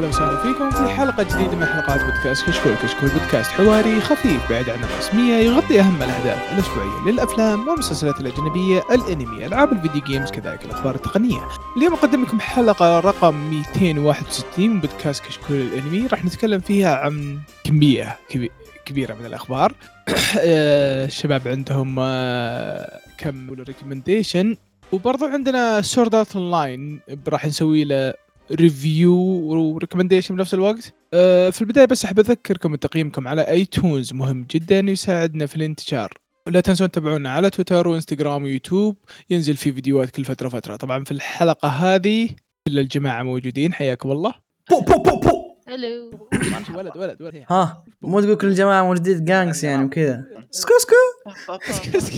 أهلا وسهلا فيكم في حلقة جديدة من حلقات بودكاست كشكول. كشكول بودكاست حواري خفيف بعيد عن الرسمية يغطي أهم الأحداث الأسبوعية للأفلام والمسلسلات الأجنبية الأنمي ألعاب ال video games كذلك الأخبار التقنية. اليوم أقدم لكم حلقة رقم 261 من بودكاست كشكول الأنمي. راح نتكلم فيها عن كمية كبي- كبيرة من الأخبار. آه، الشباب عندهم آه، كم recommendation وبرضو عندنا Sword Art Online راح نسوي له review و recommendation بنفس الوقت. أه في البداية بس أحب أذكركم ان تقييمكم على iTunes مهم جدا يساعدنا في الانتشار. ولا تنسون تتابعونا على تويتر وإنستغرام ويوتيوب ينزل في فيديوهات كل فترة فتره طبعا في الحلقة هذه كل الجماعة موجودين حياكم الله. بو بو بو بو. هلو ولد ولد ولد. ها مو تقول كل الجماعة موجودين جانجس يعني وكذا. سكو سكو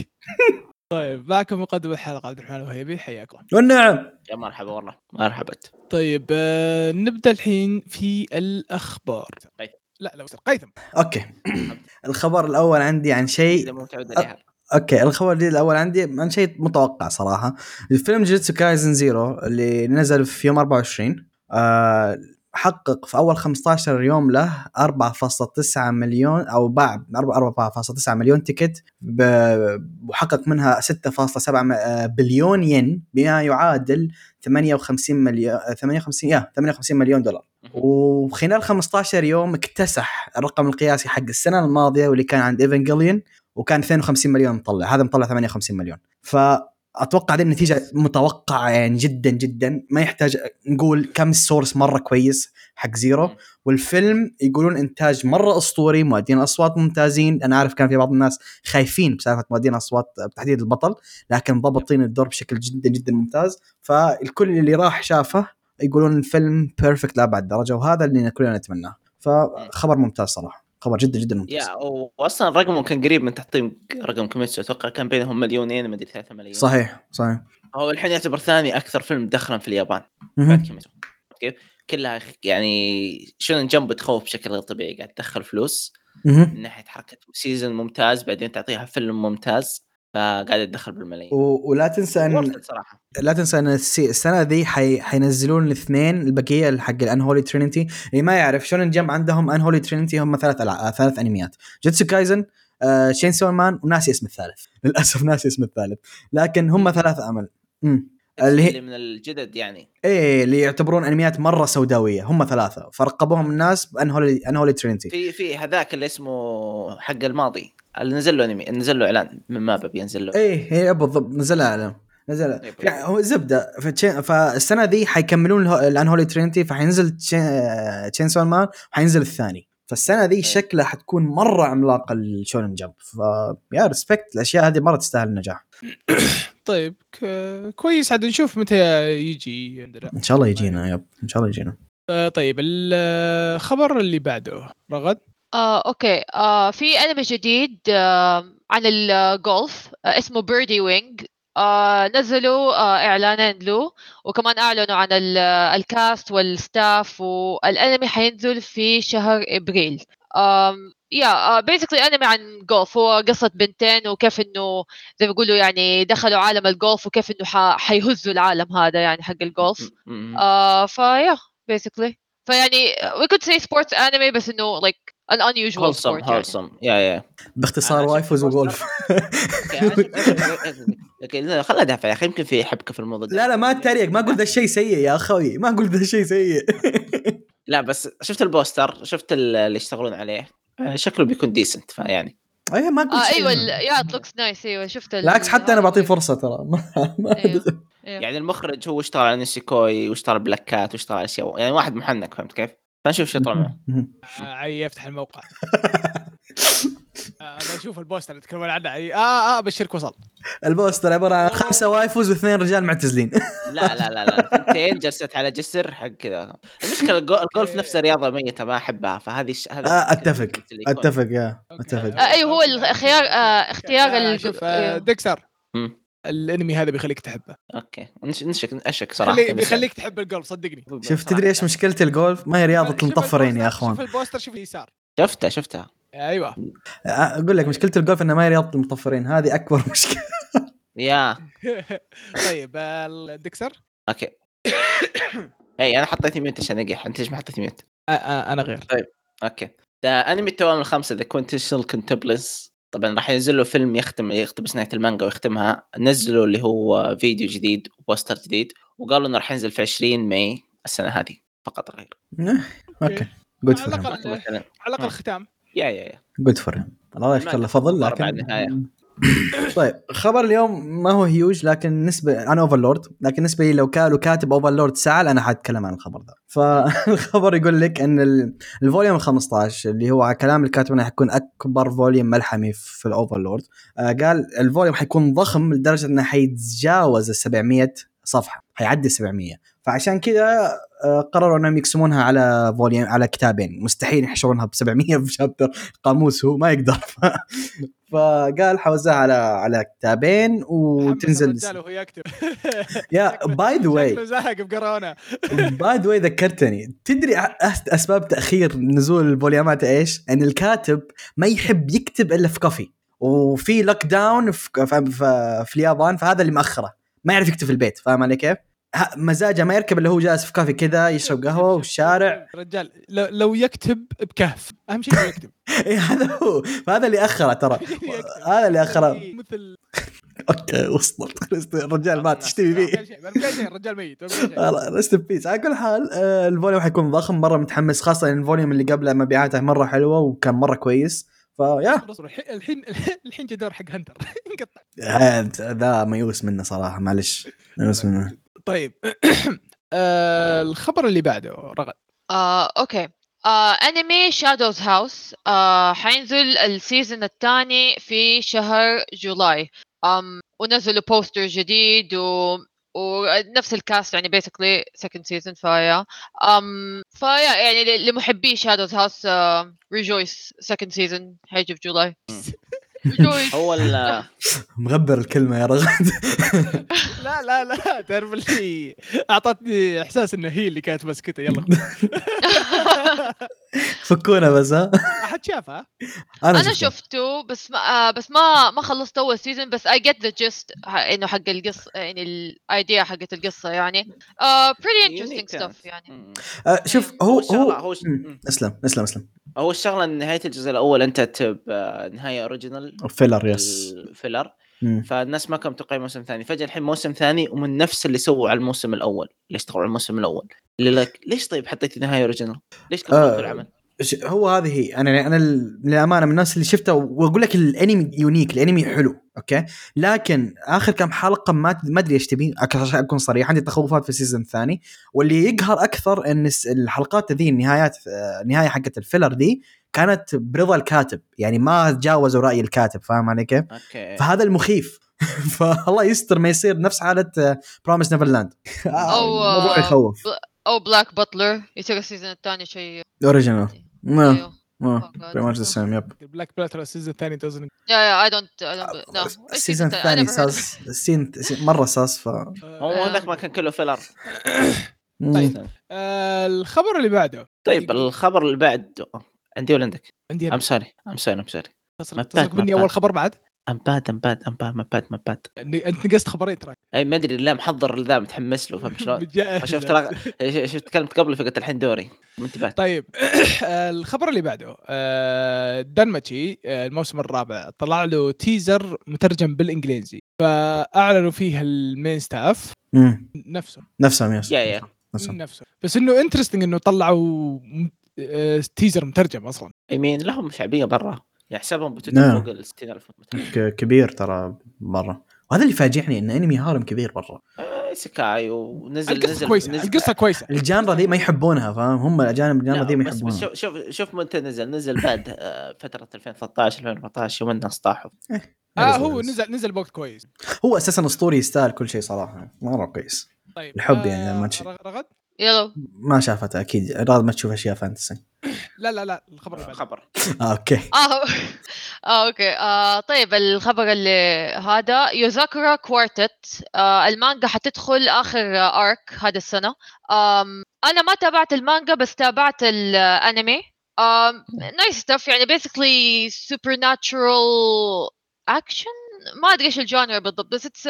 طيب معكم مقدم الحلقة عبد الرحمن الوهيبي حياكم. والنعم. يا مرحبا والله مرحبا. طيب آه نبدأ الحين في الأخبار. قيثم. لا لا قيثم. okay. الخبر الأول عندي عن شيء متعود عليها. okay الخبر الجديد الأول عندي عن شيء متوقع صراحة. الفيلم جوجيتسو كايزن زيرو اللي نزل في يوم 24 آه حقق في أول 15 يوم له 4.9 مليون أو باع 4.9 مليون ticket وحقق منها 6.7 م- آه، بليون ين بما يعادل 58 مليون 58 يا 58 مليون دولار. وخلال 15 يوم اكتسح الرقم القياسي حق السنة الماضية واللي كان عند ايفنجليون وكان 52 مليون مطلع هذا مطلع 58 مليون. فاتوقع دي النتيجة متوقعة يعني جدا جدا. ما يحتاج نقول كم ال source مرة كويس حق زيرو. والفيلم يقولون إنتاج مرة أسطوري مؤدين أصوات ممتازين. أنا عارف كان في بعض الناس خايفين بسالفة مؤدين أصوات بتحديد البطل لكن ضبطين الدور بشكل جدا جدا ممتاز. فالكل اللي راح شافه يقولون الفيلم perfect لأبعد درجة وهذا اللي كلنا نتمناه. فخبر ممتاز صراحة. خبر جدا جدا ممتاز. yeah واصلا رقمه كان قريب من تحطيم رقم كيميتسو أتوقع كان بينهم مليونين ما أدري 3 ملايين. صحيح صحيح. هو الحين يعتبر ثاني أكثر فيلم دخلا في اليابان. بعد كيف؟ كلها يعني شونن جمب تخوف بشكل غير طبيعي قاعد تدخل فلوس. من ناحية حركة. season ممتاز بعدين تعطيها فيلم ممتاز. فقاعد تدخل بالملايين. و- ولا تنسى إن صراحة لا تنسى إن السنة ذي حي... حينزلون الاثنين البقية حق ال unholy trinity. اللي ما يعرف شونن جمب عندهم unholy trinity هم ثلاث ألع... آه، ثلاث أنميات. جوجيتسو كايزن آه تشين سو مان وناسي اسم الثالث. للأسف ناسي اسم الثالث. لكن هم ثلاث أمل. امم اللي اللي هي من الجدد يعني. إيه اللي يعتبرون أنميات مرة سوداوية. هم ثلاثة. فلقبوهم الناس ب unholy unholy trinity. في في هذاك اللي اسمه حق الماضي. نزل له أنمي نزل له إعلان من مابا بينزل له. إيه إيه بالضبط نزلها إعلان نزل إيه، يعني هو زبدة فالسنة ذي حيكملون اله- ال unholy trinity فحينزل تشين سو مان وحينزل الثاني. فالسنة ذي شكلها حتكون مرة عملاقه الشونن جمب. ف yeah respect الأشياء هذه مرة تستاهل النجاح. طيب ك- كويس عاد نشوف متى يجي عندنا. إن شاء الله يجينا yep إن شاء الله يجينا. آه طيب الخبر اللي بعده رغد. آه، okay. آه، في انمي جديد آه، عن الجولف آه، اسمه بيردي وينج آه، نزلوا آه، إعلانين له وكمان أعلنوا عن ال- ال cast وال staff والانمي حينزل في شهر إبريل. um, yeah basically انمي عن جولف. هو قصة بنتين وكيف إنه زي ما بيقولوا يعني دخلوا عالم الجولف وكيف إنه ح- حيهزوا العالم هذا يعني حق الجولف. uh, ف yeah basically. فيعني we could say sports anime بس إنه like an unusual wholesome sport يعني. yeah yeah باختصار waifus. وجولف okay، أنا شفت- أنا شفت- لكن لا، خلها دافع يا أخي يمكن في حبكة في الموضوع. لا لا ما تتريق ما قلت ذا الشيء سيء يا أخوي ما قلت ذا الشيء سيء لا بس شفت ال poster شفت ال- اللي يشتغلون عليه آه، شكله بيكون decent فيعني إيه ما قلت آه شيء أيوه yeah it looks nice أيوه شفت ال- بالعكس حتى أنا بعطيه. فرصة ترى ما ما أيوه أيوه يعني المخرج هو اشتغل على نيسيكوي واشتغل بلاك كات واشتغل على أشياء يعني واحد محنك فهمت كيف؟ فنشوف شو يطلع معه. آه عي يفتح الموقع. آه أنا أشوف ال poster اللي تكلمون عنه. عي. آه آه بشرك وصل ال poster عبارة عن خمسة waifus واثنين رجال معتزلين. لا لا لا لا. ثنتين جلست على جسر حق كذا. المشكلة الجو- الجولف نفسه رياضه ميتة ما أحبها. فهذه الش... هذا آه أتفق. أتفق yeah. أتفق. آه، أيوه، هو الخيار- آه، اختيار آه أيوه. دكسر. الانمي هذا بيخليك تحبه. okay. نش- نشك أشك صراحة خلي بس- بيخليك تحب الجولف صدقني. شوف تدري إيش مشكلة الجولف؟ ما هي رياضة المطفرين يا أخوان. شوف ال poster شوف اليسار. شفتها شفتها. أيوه. أقول لك مشكلة الجولف انها ما هي رياضة المطفرين هذه أكبر مشكلة. يا. طيب الدكسر okay. اي أنا حطيت mute عشان أقح. أنت ليش ما حطيت mute؟ آه، أنا غير. أوكي. ده انمي التوام الخمسه ذا كوينتشنال كونتبلس طبعا راح ينزل له فيلم يختم يقتبس نهايه المانجا ويختمها. نزلوا اللي هو فيديو جديد وبوستر جديد وقالوا إنه راح ينزل في 20 ماي السنة هذه فقط غير. أوكي. جود على فور على الأقل ختام. يا يا يا. جود فور الله يشكر له. فضل لكن. طيب خبر اليوم ما هو هيوج لكن نسبة عن اوفرلورد لكن بالنسبة لي لو كان لو كاتب اوفرلورد سأل أنا حاتكلم عن الخبر ذا فالخبر يقول لك ال- ال volume ال 15 اللي هو على كلام الكاتب انه حيكون أكبر volume ملحمي في الاوفرلورد آه قال ال volume حيكون ضخم لدرجة إنه حيتجاوز ال 700 صفحة. حيعدي 700 فعشان كذا آه، قرروا إنهم يقسمونها على volume على كتابين. مستحيل يحشرونها ب 700 في chapter. قاموس هو ما يقدر. فقال حوزها على على كتابين وتنزل وهو يكتب. yeah by the way زهق بقرونا by the way ذكرتني. تدري أسباب تأخير نزول الفوليومات إيش؟ إن الكاتب ما يحب يكتب إلا في coffee. وفي lockdown في, في, في, في اليابان فهذا اللي مأخره. ما يعرف يكتب في البيت. فاهم علي كيف؟ مزاجه ما يركب اللي هو جالس في كافي كذا يشرب قهوة والشارع. رجال لو, لو يكتب بكهف. أهم شيء يكتب. إيه هذا هو. فهذا اللي أخره ترى. هذا اللي أخره. مثل okay وصلت. الرجال مات. فيه؟ ما قال شيء الرجال ميت. rest peace على كل حال آه، ال volume حيكون ضخم. مرة متحمس خاصة إن ال volume اللي قبله مبيعاته مرة حلوة وكان مرة كويس. فيا الحين الحين جاء دور حق هنتر. انقطع. هذا ذا ميؤوس منه صراحة معلش. ميؤوس منه. طيب. آه، الخبر اللي بعده رغد. آه، okay. آه، أنمي Shadows House آه، حينزل ال season الثاني في شهر جولاي. um, ونزلوا poster جديد و ونفس ال cast يعني basically second season ف yeah. um, ف yeah يعني لمحبي Shadows House rejoice second season حيجي في جولاي. هو مغبر الكلمة يا رغد لا لا لا تعرف اللي أعطتني إحساس إنه هي اللي كانت مسكتة. يلا. فكونا بس ها؟ احد شافها أنا شفته. شفته بس ما آه، بس ما ما خلصت أول season بس I get the gist إنه حق القصة يعني ال idea حقت القصة يعني. pretty interesting Unique stuff يعني. آه، شوف هو هو ش-. أسلم أسلم أسلم. هو الشغلة إن نهاية الجزء الأول أنت تب آه، نهاية original filler yes ال filler مم. فالناس ما كانوا متوقعين موسم ثاني. فجأة الحين موسم ثاني ومن نفس اللي سووا على الموسم الأول. اللي اشتغلوا على الموسم الأول؟ اللي لك ليش طيب حطيت نهاية original؟ ليش كثرت آه، العمل؟ هو هذه هي. أنا أنا للأمانة من الناس اللي شفته وأقول لك الأنمي unique الأنمي حلو okay؟ لكن آخر كم حلقة ما ما أدري إيش تبي. عشان أكون صريح عندي تخوفات في ال season الثاني واللي يقهر أكثر إن الحلقات ذي النهايات آه، النهاية حقت ال filler دي كانت برضا الكاتب يعني ما تجاوزوا رأي الكاتب فاهم علي كيف؟ okay. فهذا المخيف. فالله يستر ما يصير نفس حالة بروميس نيفرلاند أو، الموضوع آه، يخوف. أو بلاك باتلر يصير السيزون الثاني شيء. اوريجينال بري ماتش ذا سيم يب البلاك بلاتر السيزون الثاني توزن يا يا اي دونت اي دونت نو السيزون الثاني ساس السين مرة ساس ف هو هذاك ما كان كله فيلر طيب. آه، الخبر اللي بعده. طيب الخبر اللي بعد عندي ولا عندك؟ عندي ام سوري ام سوري ام سوري تصلك مني أول خبر بعد؟ my bad my bad my bad my bad my bad أنت نقصت خبرين ترى. أي ما أدري لا محضر ذا متحمس له فهمت شلون؟ شفت لا- شفت تكلمت قبل فقلت الحين دوري. ما انتبهت طيب الخبر اللي بعده آه، دانماتشي آه، الموسم الرابع طلع له teaser مترجم بالإنجليزي فأعلنوا فيه ال main staff. نفسه نفسهم. yes. yeah yeah. نفسهم. نفسه بس إنه interesting إنه طلعوا teaser مترجم أصلا. يمين لهم شعبية برا. يعني حسابهم بتويتر نعم. فوق ال 60000 متابع. ك- كبير ترى برا. وهذا اللي فاجئني إن انمي harem كبير برا. آه، سكاي ونزل القصة نزل كويسة نزل القصة كويسة. ال genre ذي ما يحبونها فاهم؟ هم الاجانب ال genre ذي ما لا بس, بس يحبونها. شوف شوف شوف متى نزل. نزل بعد آه، فترة 2013 2014 يوم الناس طاحوا. آه هو نزل نزل بوقت كويس. هو أساسا اسطوري يستاهل كل شيء صراحة مرة كويس. طيب الحب يعني آه، تشي. رغ- رغد؟ يلا. ما شافته أكيد. رغد ما تشوف أشياء fantasy لا لا لا الخبر اللي بعده خبر آه okay. آه آه okay. آه طيب الخبر اللي هذا Yozakura Quartet آه المانجا حتدخل آخر آه arc هذا السنة. um أنا ما تابعت المانجا بس تابعت الأنمي. um nice stuff يعني basically supernatural action ما أدري إيش ال genre بالضبط بس it's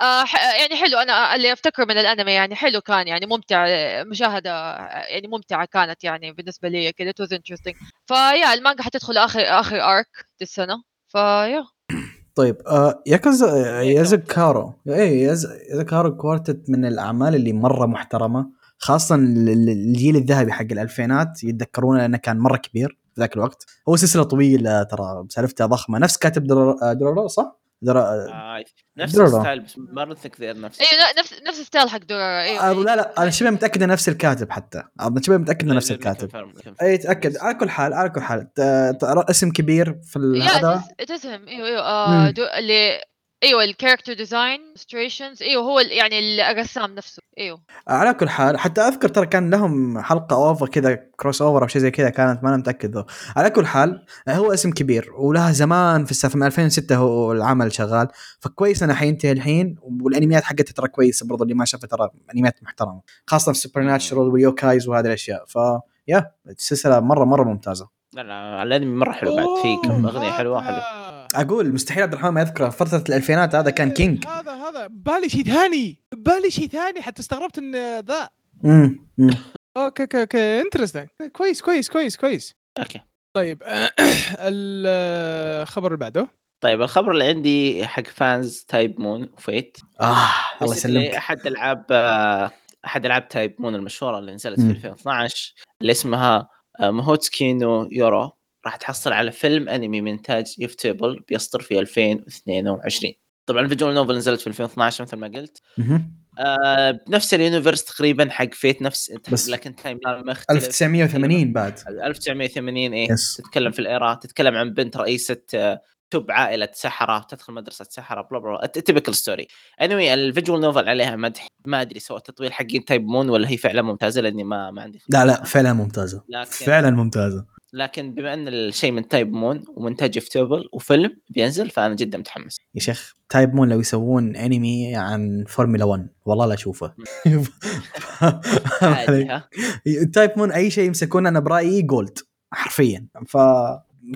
آه يعني حلو أنا اللي أفتكره من الأنمي يعني حلو كان يعني ممتع آه، مشاهدة آه، يعني ممتعة كانت يعني بالنسبة لي كذا it was interesting. فيا المانجا حتدخل آخر آخر ارك السنة. فيا. طيب آه ياكوزا يازوكارو اي ياز- يازوكارو كوارتت من الأعمال اللي مرة محترمة خاصة ال- ال- الجيل الذهبي حق الألفينات يتذكرونه لأنه كان مرة كبير في ذاك الوقت. هو سلسلة طويلة ترى سالفتها ضخمة. نفس كاتب درر- آه، درورو صح؟ درا... آه، نفس. ال style بس ما نتذكر نفس أيوه نفس نفس ال style حق دورارا أيوه آه لا لا أنا شبه متأكد نفس الكاتب حتى. أنا شبه متأكد انه نفس الكاتب. اي تأكد. على كل حال على كل حال ت- ت- اسم كبير في هذا تسهم أيوه أيوه آه اللي إيوه ال character design illustrations إيوه هو يعني الرسام نفسه إيوه. على كل حال حتى أذكر ترى كان لهم حلقة over كذا crossover أو شيء زي كذا كانت ما أنا متأكد. though. على كل حال هو اسم كبير ولها زمان في السالفه من 2006 هو العمل شغال. فكويس إنه حينتهي الحين والانميات حقتها ترى كويسة برضو اللي ما شافها ترى انميات محترمة. خاصة في supernatural و yokais وهذه الأشياء. ف yeah السلسلة مرة مرة ممتازة. لا لا الأنمي مرة حلو بعد في كم أغنية حلوة حلو أقول مستحيل عبد الرحمن ما يذكر فترة الألفينات هذا كان king. هذا هذا. بالي شيء ثاني بالي شيء ثاني. حتى استغربت إن ذا. امم. okay okay okay. interesting كويس كويس كويس كويس. okay. طيب الخبر اللي بعده. طيب الخبر اللي عندي حق fans Type-Moon و Fate آه الله يسلمك. أحد ألعاب آه، أحد ألعاب Type-Moon المشهورة اللي نزلت في مم. 2012 اللي اسمها Mahoutsukai no Yoru راح تحصل على فيلم أنمي من انتاج Ufotable بيصدر في 2022 طبعا ال visual novel نزلت في 2012 مثل ما قلت. آه بنفس ال universe تقريبا حق Fate نفس بس لكن timeline مختلف. 1980 بعد. 1980 إيه yes تتكلم في ال era تتكلم عن بنت رئيسة آه، تب عائلة سحرة تدخل مدرسة سحرة blah blah typical story anyway ال visual novel عليها مدح ما أدري سوى تطوير حقين Type-Moon ولا هي فعلا ممتازة لأني ما ما عندي. لا لا فعلا ممتازة. لكن فعلا ممتازة. لكن بما أن الشيء من Type-Moon ومنتج ufotable وفيلم بينزل فأنا جدا متحمس. يا شيخ Type-Moon لو يسوون انمي عن فورمولا 1 والله لا أشوفه. Type-Moon أي شيء يمسكونه أنا برأيي gold حرفيا. ف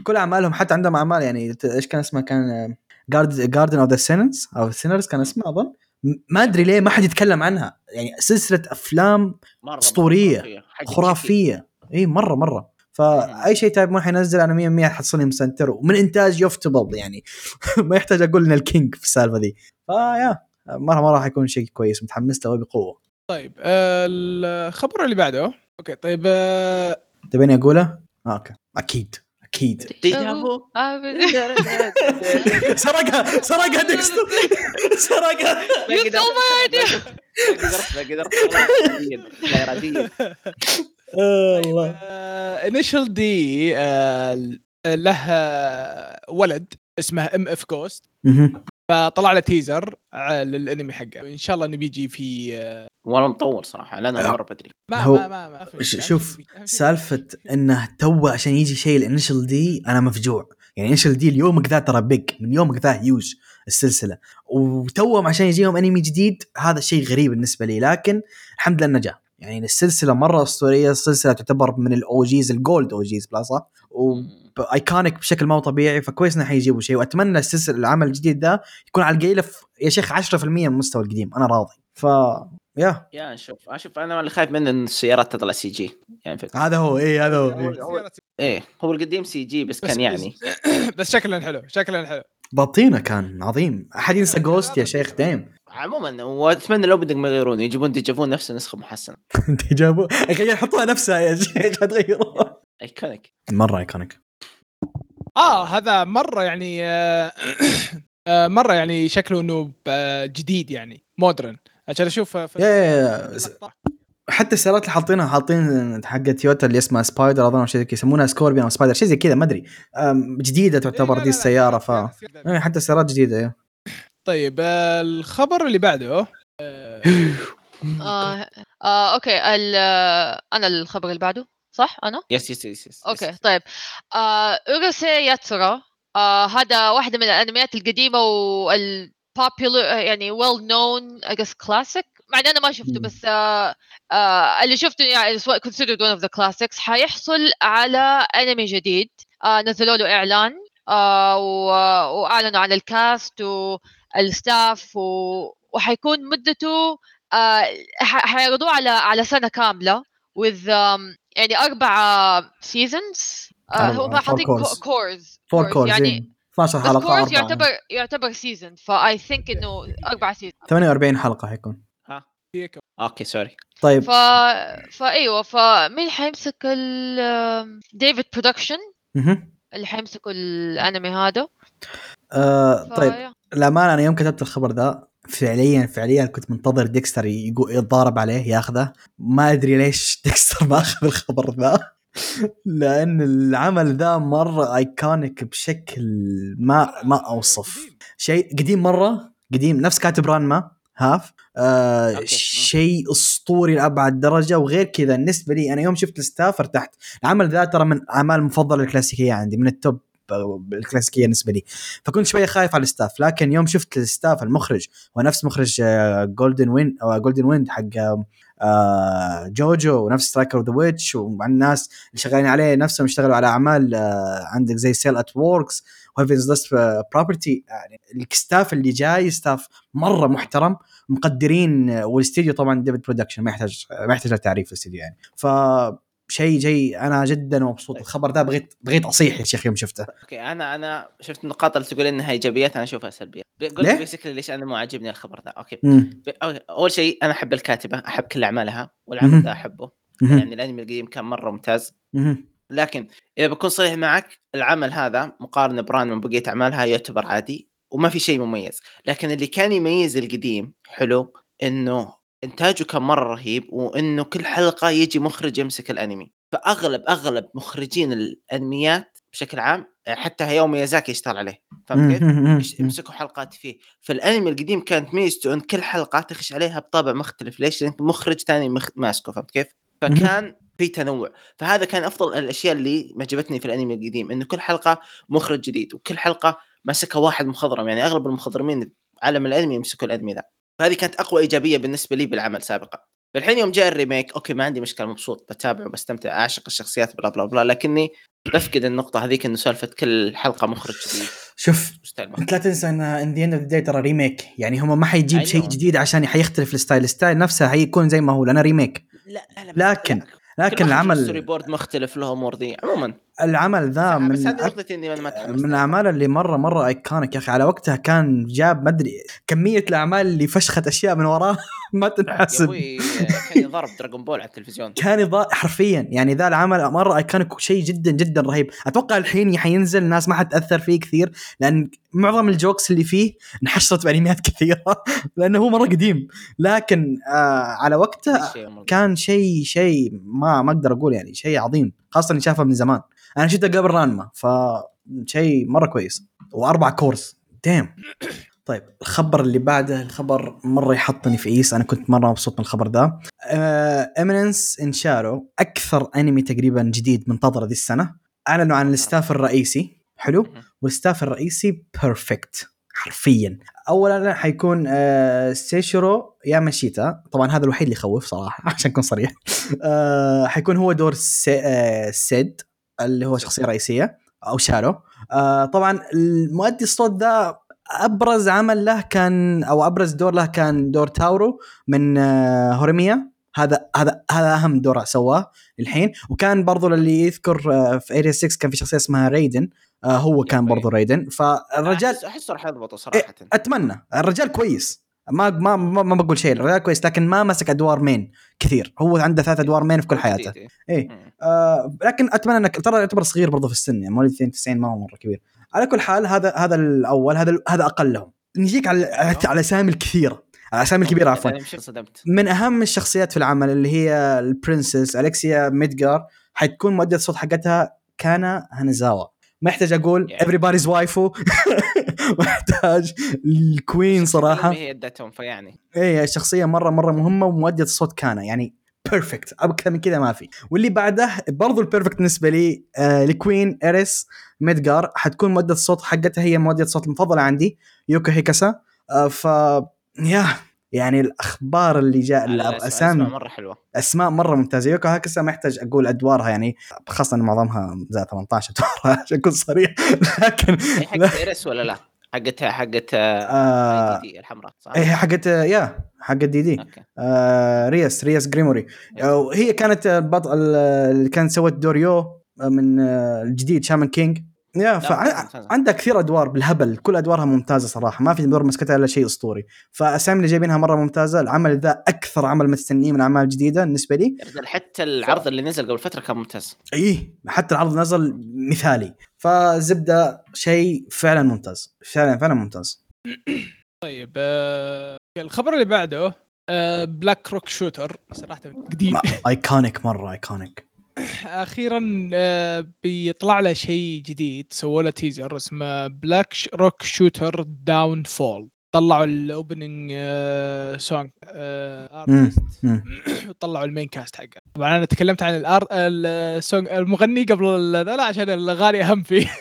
كل أعمالهم حتى عندهم أعمال يعني إيش كان اسمها كان Gard Garden of the Sinners أو Sinners كان اسمه أظن. ما أدري ليه ما حد يتكلم عنها. يعني سلسلة أفلام. حق خرافية اي مرة مرة. فأي شيء Type-Moon حينزل أنا 100 100 حتصلني مسنتر ومن إنتاج ufotable يعني. ما يحتاج أقول إن ال king في السالفة دي. فيا مرة مرة حيكون شيء كويس متحمس له بقوه طيب آه، الخبر اللي بعده. okay طيب آه، تبيني أقوله؟ آه، okay. أكيد أكيد. Déjà vu سرقها سرقها ديكستر. سرقها. ما. ما قدرت ما قدرت اراديا الله. Initial D له آه، ولد اسمه MF Ghost مهم. فطلع له teaser آه، للانمي حقه. إن شاء الله انه بيجي في آه، والله مطول صراحة لأنه مرة بدري. ما هو- ما ما, ما شوف، سالفة إنه تو عشان يجي شيء ال Initial D أنا مفجوع. يعني Initial D اليوم ذا ترى big من يوم ذا هيوج السلسلة. وتوهم عشان يجيهم انمي جديد هذا شيء غريب بالنسبة لي لكن الحمد لله إنه جاء. يعني السلسلة مرة أسطورية السلسله تعتبر من ال OGs ال gold OGs بلا صح؟ و iconic بشكل ما هو طبيعي فكويس إنه حيجيبوا شيء. وأتمنى السلسلة العمل الجديد ده يكون على القليله في- يا شيخ 10% من المستوى القديم. أنا راضي. ف يا. يا نشوف أشوف أنا اللي خايف منه إن السيارات تطلع سي جي يعني في... هذا هو اي هذا هو إيه. هو- إيه هو القديم سي جي بس بس- كان يعني. بس شكلا حلو شكلا حلو. بطينة كان عظيم. أحد ينسى جوست يا شيخ؟ دايم. عموما وأتمنى لو بدك ما يغيرون يجيبون ديجافون نفس النسخه محسنه أخي يحطوها نفسها يا شيخ لا تغيروها إيكونيك. مرة إيكونيك. آه هذا مرة يعني آه، آه، مرة يعني شكله إنه آه، جديد يعني modern عشان أشوف. حتى السيارات اللي حاطينها حاطين حق تويوتا اللي اسمها Spider اظن شيء يسمونها Scorpion أو Spider شيء زي كذا ما أدري. جديدة تعتبر دي السيارة ف إيه، حتى السيارات جديدة يا. طيب الخبر اللي بعده آه، آه آه okay ال- أنا الخبر اللي بعده صح أنا yes yes yes, yes. okay طيب آه Urusei Yatsura آه هذا واحدة من الأنميات القديمة وال popular يعني well known I guess classic مع إني أنا ما شفته. بس آه آه اللي شفته يعني is considered one of the classics حيحصل على أنمي جديد آه نزلوا له إعلان آه و- وأعلنوا عن ال cast وال staff و وحيكون مدته آه ح- حيعرضوه على على سنة كاملة with um, يعني أربع seasons آه هو حاطين cours. cours four cours يعني 12 بس حلقة cours. يعتبر يعتبر season ف I think إنه أربع سيزون 48 حلقة حيكون. ها. okay sorry طيب. ف فايوه فمين حيمسك ال David Production. اللي حيمسكوا الأنمي هذا. آه طيب. الأمانة أنا يوم كتبت الخبر ذا فعليا فعليا كنت منتظر ديكستر يتضارب عليه ياخذه. ما أدري ليش ديكستر ما أخذ الخبر ذا. لأن العمل ذا مرة iconic بشكل ما ما أوصف. شيء قديم مرة قديم نفس كاتب Ranma half. آه. شيء أسطوري لأبعد درجة وغير كذا بالنسبة لي أنا يوم شفت ال staff ارتحت. العمل ذا ترى من الاعمال المفضله الكلاسيكية عندي من ال top الكلاسيكيه بالنسبة لي. فكنت شوية خايف على ال staff لكن يوم شفت ال staff المخرج هو نفس مخرج Golden Wind أو Golden Wind حق آه، جوجو ونفس Striker the Witch ومع الناس اللي شغالين عليه نفسهم اشتغلوا على أعمال آه، عندك زي Cells at Work و Heaven's Lost Property يعني ال staff اللي جاي staff مرة محترم مقدرين آه، والاستديو طبعا David Production ما يحتاج ما يحتاج تعريف الاستديو يعني. ف شيء جاي أنا جدا مبسوط الخبر ده بغيت بغيت أصيح يا شيخ يوم شفته okay أنا أنا شفت النقاط اللي تقول إنها إيجابيات أنا أشوفها سلبيات قلت؟ basically ليش أنا مو عاجبني الخبر ذا okay مم. أو- أول شيء أنا أحب الكاتبة أحب كل أعمالها والعمل. ذا أحبه. يعني الانمي القديم كان مرة ممتاز. لكن إذا بكون صريح معك العمل هذا مقارنة برانما وبقية أعمالها يعتبر عادي وما في شيء مميز لكن اللي كان يميز القديم حلو إنه إنتاجه كان مرة رهيب وإنه كل حلقة يجي مخرج يمسك الأنمي. فأغلب أغلب مخرجين الأنميات بشكل عام حتى هياو ميازاكي يشتغل عليه. فهمت كيف؟ يمسكوا حلقات فيه. فالانمي القديم كانت ميزته إن كل حلقة تخش عليها بطابع مختلف. ليش؟ لأن مخرج ثاني مخ... ماسكه. فهمت كيف؟ فكان في تنوع. فهذا كان أفضل الأشياء اللي عجبتني في الأنمي القديم إنه كل حلقة مخرج جديد وكل حلقة ماسكها واحد مخضرم. يعني أغلب المخضرمين عالم الأنمي يمسكوا الأنمي ذا. فهذه كانت أقوى إيجابية بالنسبة لي بالعمل سابقا. فالحين يوم جاء ال remake okay ما عندي مشكلة مبسوط بتابع وبستمتع أعشق الشخصيات blah blah blah لكني بفقد النقطة هذيك إنه سالفة كل حلقة مخرج جديد. شوف انت لا تنسى إن in the end of ترى remake. يعني هم ما حيجيب أيوة. شيء جديد عشان حيختلف ال style. ال style نفسه حيكون زي ما هو لأنه remake. لا لا لا لكن- لكن العمل story board مختلف له أمور ذي. عموما. العمل ذا بس من هذه أك- نقطتي إني أنا ما تحمست من الاعمال اللي مره مرة iconic يا أخي. على وقتها كان جاب ما أدري كمية الأعمال اللي فشخت أشياء من وراه ما يا تنحسب. أبوي كان يضرب دراغون بول على التلفزيون. كان يضا حرفيا. يعني ذا العمل مرة iconic شيء جدا جدا رهيب. أتوقع الحين حينزل الناس ما حتاثر فيه كثير لأن معظم ال jokes اللي فيه انحشرت بأنميات كثيرة لأنه هو مرة قديم. لكن آه على وقته شيء مرة. كان شيء شيء ما ما أقدر أقول يعني شيء عظيم. خاصة إني شافه من زمان. أنا شفته قبل رانما فشيء مرة كويس. وأربع cours damn طيب الخبر اللي بعده الخبر مرة يحطني في ease. أنا كنت مرة مبسوط من الخبر ذا Eminence in Shadow أكثر أنمي تقريبا جديد منتظر ذي السنة. أعلنوا عن ال staff الرئيسي. حلو. وال staff الرئيسي perfect حرفيا. اولا حيكون آه سيشيرو ياماشيتا. طبعا هذا الوحيد اللي يخوف صراحة عشان أكون صريح. آه حيكون هو دور سي آه سيد اللي هو شخصية رئيسية أو Shadow. آه طبعا المؤدي الصوت ذا أبرز عمل له كان أو أبرز دور له كان دور تاورو من آه هذا هذا هذا أهم دور سواه الحين. وكان برضو اللي يذكر آه في ايتي 6 كان في شخصية اسمها ريدن آه هو كان برضو ريدن فالرجال أحس- أحسه راح يضبطه صراحة. أتمنى. الرجال كويس. ما ما ما, ما بقول شيء. الرجال كويس لكن ما مسك أدوار main كثير. هو عنده ثلاث أدوار main في كل حياته. مم. آه لكن أتمنى انك ترى يعتبر صغير برضه في السن. يعني مواليد 92 ما هو مرة كبير. على كل حال هذا هذا الأول. هذا هذا اقلهم نجيك على على الاسامي الكثيره الاسامي الكبيرة عفوا. من أهم الشخصيات في العمل اللي هي ال princess الكسيا ميدجار حتكون مؤدية الصوت حقتها كانا هانزاوا ما يحتاج أقول everybody's waifu محتاج ال queen صراحة. هي ادتهم فيعني. إيه الشخصيه مرة مرة مهمة ومؤدية الصوت كانا يعني perfect أكثر من كذا ما في. واللي بعده برضو ال perfect بالنسبة لي آه ل queen اريس ميدجار حتكون مؤدية الصوت حقتها هي مؤدية الصوت المفضلة عندي يوكو هيكاسا آه ف يا يعني الأخبار اللاللي جاء الاسامي مرة حلوة. أسماء مرة ممتازة. يوكو هاكسا ما يحتاج أقول أدوارها يعني خاصة إن معظمها زي 18 ادوار عشان أكون صريح. لكن هي حق ايرس ولا لا؟ حقتها حقت آه دي دي الحمراء صح؟ إيه حقت yeah حقت دي دي okay. آه رياس رياس جريموري. آه، هي كانت البطل اللي كانت سوت دور يو من آه، الجديد شامان كينج. yeah. فعندها كثير أدوار بالهبل كل أدوارها ممتازة صراحة ما في دور مسكتها إلا شيء أسطوري. فأسامي اللي جايبينها مرة ممتازة العمل ذا أكثر عمل مستنيه من الاعمال الجديده بالنسبة لي. حتى العرض اللي نزل قبل فترة كان ممتاز. إيه حتى العرض نزل مثالي. فزبدة شيء فعلا ممتاز فعلا فعلا ممتاز. طيب آه الخبر اللي بعده آه بلاك روك شوتر صراحة جديد iconic مرة iconic أخيرا آه بيطلع له شيء جديد. سووا له teaser اسمه بلاك روك شوتر داون فول طلعوا ال opening song artist وطلعوا ال main cast حقه. طبعا أنا تكلمت عن الار ال song المغني قبل لا عشان الاغاني أهم فيه.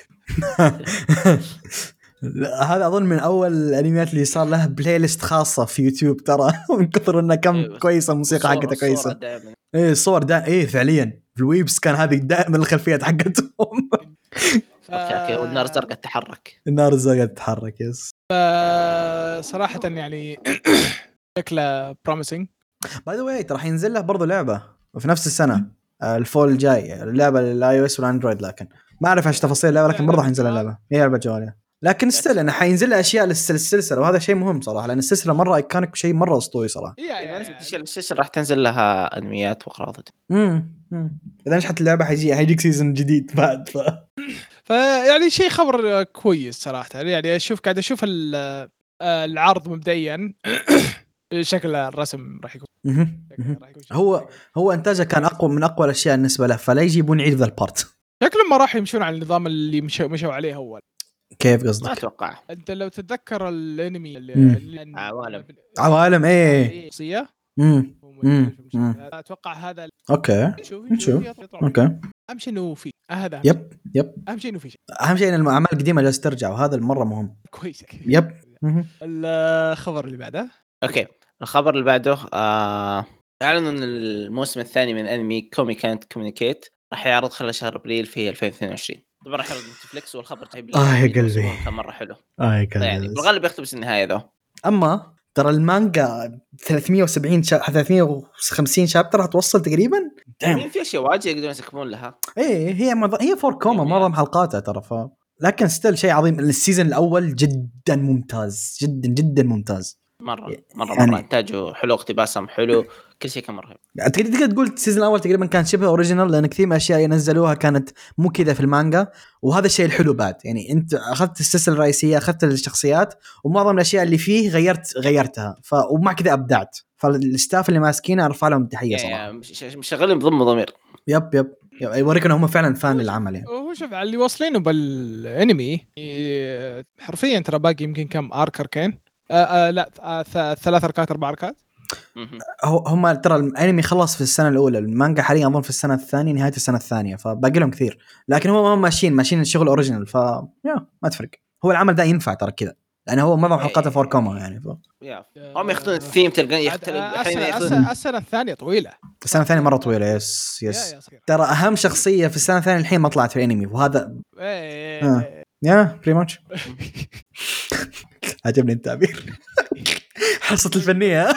هذا أظن من أول الانميات اللي صار له playlist خاصة في يوتيوب ترى. من كثر إنه كم أيوة. كويسة الموسيقى حقته كويسة. دائما. إيه الصور دا إيه فعليا. في ال weebs كان هذه دائما الخلفيات حقتهم. ف... okay okay والنار الزرقاء تتحرك. النار الزرقاء تتحرك yes صراحة يعني شكله promising by the way ترى حينزل له برضه لعبة في نفس السنة آه، ال fall الجاي. اللعبة لل iOS والاندرويد لكن ما أعرف إيش تفاصيل اللعبة لكن برضه حينزل لها لعبة. هي لعبة جوالية. لكن still إنه حينزل له أشياء للس- للسلسله وهذا شيء مهم صراحة لأن السلسلة مرة iconic وشيء مرة أسطوري صراحة. السلسلة راح تنزل لها أنميات وقراضات امم أمم. إذا نجحت اللعبة حيجي حيجيك season جديد بعد ف. فيعني شيء خبر كويس صراحة يعني أشوف قاعد أشوف آه، العرض مبدئيا. شكل الرسم راح يكون هو هو إنتاجه كان أقوى من أقوى الأشياء بالنسبة له فلا يجيبون يعيد ذا ال part شكلهم ما راح يمشون على النظام اللي مشوا, مشوا عليه أول. كيف ما قصدك؟ أتوقع. أنت لو تتذكر الأنمي اللي, مم. اللي عوالم. عوالم إيه. شخصيه امم مم. مم. أتوقع هذا okay. شوف نشوف. okay. أهم شيء إنه في. هذا. يب yep. أهم شيء إنه في. شيء أهم شيء إن الأعمال القديمة جالسة ترجع وهذا المره مهم. كويس. yep. الخبر اللي بعده. okay. الخبر اللي بعده آه... أعلنوا إن الموسم الثاني من انمي كومي كانت كوميونيكيت راح يعرض خلال شهر أبريل في 2022 طبعا راح يعرض نتفلكس والخبر طيب آه يا قلبي. كان مرة حلو. اي يعني بالغالب يقتبس النهايه ذا أما ترى المانجا 370 شا... 350 chapter هتوصل تقريبا؟ يعني في أشياء واجد يقدرون يسكبون لها. إيه هي مض... هي four koma معظم حلقاتها ترى ف لكن still شيء عظيم. ال season الأول جدا ممتاز جدا جدا ممتاز. مرة مرة يعني- مره انتاجه حلو اقتباسهم حلو كل شيء كان مرة حلو. تقدر تقول ال season الأول تقريبا كان شبه original لأن كثير من الأشياء اللي نزلوها كانت مو كذا في المانجا وهذا الشيء الحلو بعد. يعني أنت أخذت السلسلة الرئيسية أخذت الشخصيات ومعظم الأشياء اللي فيه غيرت غيرتها. ف... ومع كذا أبدعت. فال staff اللي ماسكينه ارفع لهم التحيه صراحة. يعني مش- مشغلين بضم ضمير. yep yep يوريك انهم هم فعلا fan للعمل يعني. وهو شوف على اللي واصلينه بالانمي حرفيا ترى باقي يمكن كم arc اركين آه آه لا آه ثلاث اركات أربع اركات هم ترى الأنمي خلص في السنة الأولى المانجا حاليا أظن في السنة الثانية نهاية السنة الثانية فباقي لهم كثير. لكن هم ماشيين ماشيين الشغل original ف يا ما تفرق. هو العمل ده ينفع ترى كذا لأنه هو معظم حلقاته فور كوما يعني ف... يا. هم ياخذون الثيم تلقى يختلف. آه، السنة الثانية طويلة. السنة الثانية مرة طويلة yes yes. ترى أهم شخصية في السنة الثانية الحين ما طلعت في الانمي وهذا آه. إيه، yeah pretty much عجبني التعبير حصة الفنية ها؟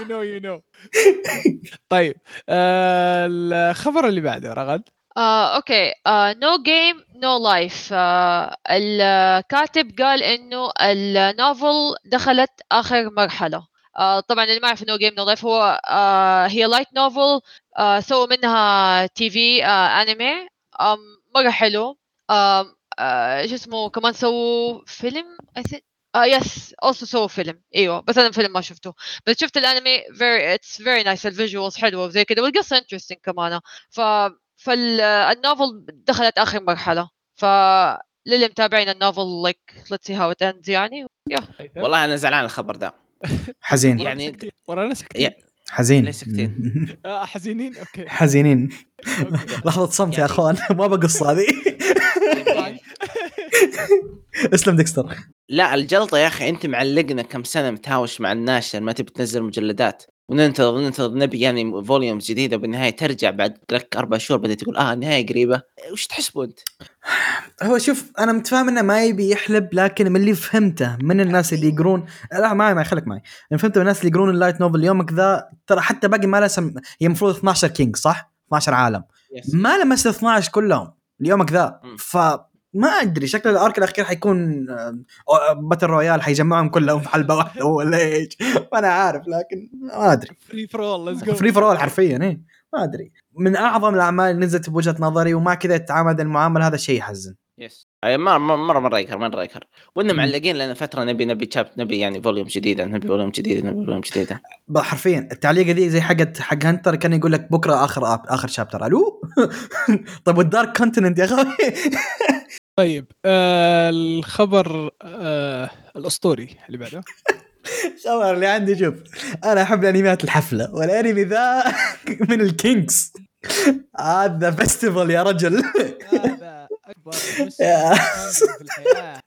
you know you know. طيب آه الخبر اللي بعده رغد. آه okay. نو جيم نو لايف الكاتب قال إنه ال novel دخلت آخر مرحلة. آه طبعا اللي ما يعرف نو جيم نو لايف هو آه هي لايت نوفل آه سووا منها تي في انمي مرة حلو. شو اسمه كمان سووا فيلم I think آه yes also سووا فيلم. إيوه بس أنا الفيلم ما شفته. بس شفت الأنمي very it's very nice ال visuals حلوة وزي كذا والقصة interesting كمان. ف فال novel دخلت آخر مرحلة. ف للي متابعين ال novel like let's see how it ends يعني. يا والله أنا زعلان على الخبر ده. حزين. يعني ورانا ساكتين حزين. ليش ساكتين؟ آه حزينين. okay. حزينين. لحظة صمت يا يعني- أخوان. ما بقص هذه. اسلم ديكستر لا الجلطة يا أخي أنت معلقنا كم سنة متهاوش مع الناشر ما تبي تنزل مجلدات وننتظر وننتظر نبي يعني volume جديدة بالنهاية ترجع بعد لك أربع شهور بدأت تقول آه النهاية قريبة وش تحسبوا أنت؟ هو شوف أنا متفاهم إنه ما يبي يحلب لكن من اللي فهمته من الناس اللي يقرون لا معي معي خليك معي اللي فهمته من الناس اللي يقرون ال light novel يومك ذا ترى حتى باقي ما لسه هي المفروض 12 king صح؟ 12 عالم. ما لمس 12 كلهم اليومك ذا. ف ما أدري شكل ال arc الأخير حيكون آه، battle royale حيجمعهم كلهم في حلبة واحدة ولا إيش؟ ما أنا عارف لكن ما أدري. free for all let's go free for all حرفيا إيه. ما أدري. من أعظم الأعمال اللي نزلت بوجهة نظري ومع كذا يتعامل المعامله هذا شيء يحزن. yes مره مره مرة مرة يكر مرة يكر. وإنه مم. معلقين لنا فترة نبي نبي شاب نبي يعني volume جديدة نبي volume جديدة نبي volume جديدة. حرفيا التعليقه دي زي حقت حق هنتر كان يقول لك بكرة آخر آخر chapter hello؟ طيب وال Dark Continent يا أخوي؟ طيب آه الخبر آه الأسطوري اللي بعده. الخبر اللي عندي شوف أنا أحب الأنميات الحفلة والأنمي ذا من ال kings هذا festival يا رجل. هذا أكبر يا. في الحياة.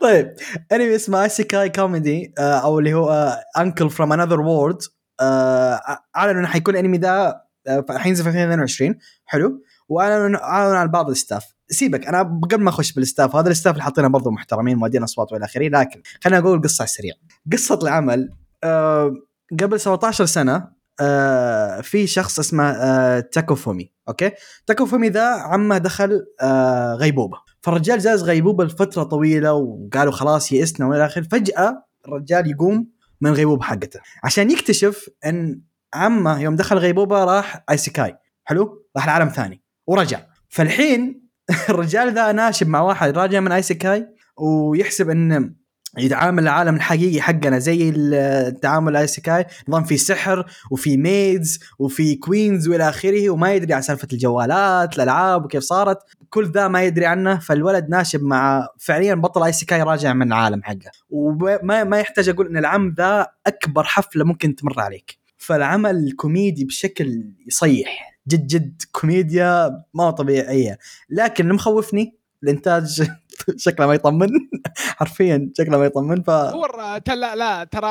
طيب أنمي اسمه ايسيكاي كوميدي آه، أو اللي هو Uncle from Another World أعلنوا إنه حيكون الأنمي ده آه، حينزل في 2022 حلو. وأعلنوا أعلنوا عن بعض ال staff. سيبك أنا قبل ما أخش بال staff هذا ال staff اللي حاطينه برضه محترمين مؤدين أصوات وإلى آخره لكن خليني أقول قصة على السريع قصة العمل آه، قبل 17 سنة آه، في شخص اسمه آه، تاكو فومي okay؟ تاكو فومي ذا عمه دخل آه، غيبوبة. فالرجال جالس غيبوبة لفترة طويلة وقالوا خلاص يئسنا وإلى آخره. فجأة الرجال يقوم من الغيبوبه حقته عشان يكتشف إن عمه يوم دخل غيبوبة راح ايسيكاي حلو؟ راح لعالم ثاني ورجع. فالحين الرجال ذا ناشب مع واحد راجع من ايسيكاي ويحسب ان يتعامل العالم الحقيقي حقنا زي التعامل الايسيكاي نظام في سحر وفي maids وفي queens وإلى آخره وما يدري عن سالفة الجوالات الألعاب وكيف صارت. كل ذا ما يدري عنه فالولد ناشب مع فعليا بطل ايسيكاي راجع من العالم حقه. وما ما يحتاج أقول إن العم ذا أكبر حفلة ممكن تمر عليك. فالعمل كوميدي بشكل يصيح جد جد كوميديا ما طبيعية. لكن اللي مخوفني الإنتاج شكله ما يطمن. حرفيا شكله ما يطمن ف هو لا لا ترى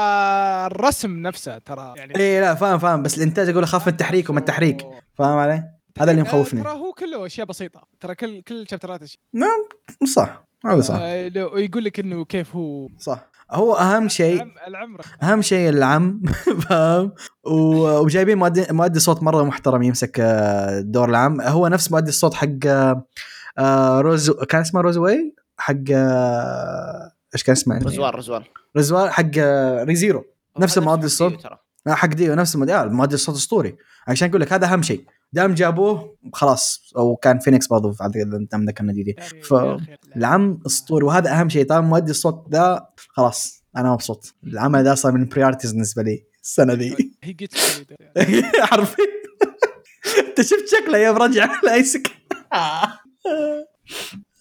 الرسم نفسه ترى يعني إيه لا فاهم فاهم. بس الإنتاج أقول أخاف من التحريك وما التحريك. فاهم علي؟ هذا اللي مخوفني. ترى هو كله أشياء بسيطة. ترى كل كل شابترات اشياء صح. هذا صح. آه، يقول لك إنه كيف هو. صح. هو أهم شيء العم العمر أهم شيء العم فاهم؟ وجايبين مؤدي مؤدي صوت مرة محترم يمسك آه، دور العم. هو نفس مؤدي الصوت حق آه، آه، روز كان اسمه روزواي حق إيش كان اسمه؟ رزوان رزوان. رزوان حق ريزيرو. نفس مؤدي الصوت. حق ديو نفس المؤدي. مؤدي الصوت اسطوري عشان أقول لك هذا أهم شيء. دام جابوه خلاص. أو كان فينيكس برضو في دام ذكرنا دي, دي. يعني ف- يا أخي، لا. العم أسطوري. وهذا أهم شيء. طالما مؤدي الصوت ذا خلاص. أنا مبسوط. العمل ذا صار من priorities بالنسبة لي السنة دي. هي جيت حرفيا أنت شفت شكله يوم رجع لايسك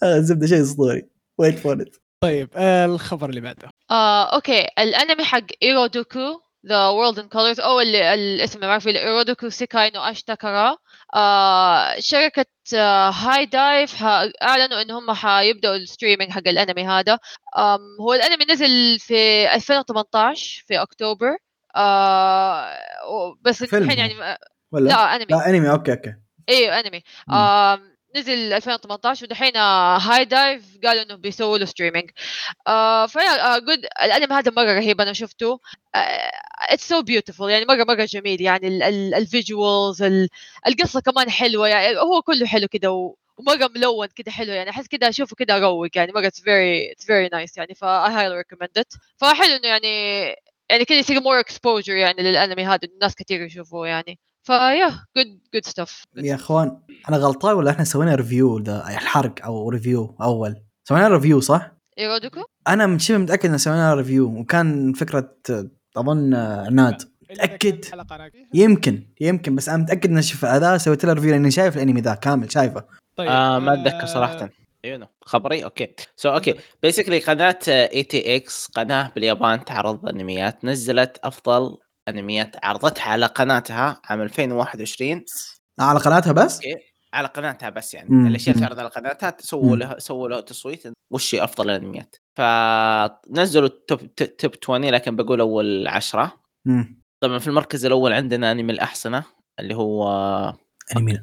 زبدة شيء أسطوري. wait for it طيب آه، الخبر اللي بعده. آه، okay. الأنمي حق ايرودوكو The World in Colors أو اللي الاسم المعروف ايرودوكو سيكاي نو اشتاكارا آه شركة آه هاي دايف ها- أعلنوا إن هم حيبدأوا ال streaming حق الأنمي هذا. هو الأنمي نزل في 2018 في أكتوبر. آه بس الحين. يعني ما- ولا؟ لا أنمي. لا أنمي. okay okay. إيوه أنمي. نزل 2018 ودحين آه، هاي دايف قالوا انه بيسووا له streaming آه ف yeah good الأنمي هذا مرة رهيب أنا شفته. it's so beautiful يعني مرة مرة جميل. يعني ال visuals القصة كمان حلوة. يعني هو كله حلو كده ومرة ملون كده حلو. يعني أحس كده أشوفه كده أروق. يعني مرة it's very it's very nice يعني فا I highly recommend it. فحلو إنه يعني يعني كده يصير more exposure يعني للأنمي هذا. الناس كثير يشوفوه يعني. ف yeah good good stuff يا أخوان أنا غلطان ولا إحنا سوينا review ذا الحرق أو review أول. سوينا review صح؟ ايرودوكو أنا من شبه متأكد إن سوينا review وكان فكرة أظن عناد أنا- يمكن يمكن بس أنا متأكد إن شوف هذا سويت له review لأني شايف الأنمي ذا كامل شايفه. طيب آه ما آه، أتذكر صراحة. أيوه خبري okay. So okay. basically قناة AT-X قناة باليابان تعرض أنميات نزلت أفضل أنميات عرضتها على قناتها عام 2021 على قناتها بس؟ okay على قناتها بس يعني مم. الأشياء اللي. تعرض على قناتها سووا. لها سووا له تصويت وش أفضل الأنميات فنزلوا ال top top 20 لكن بقول أول 10 مم. طبعا في المركز الأول عندنا أنمي الأحصنة اللي هو أنمي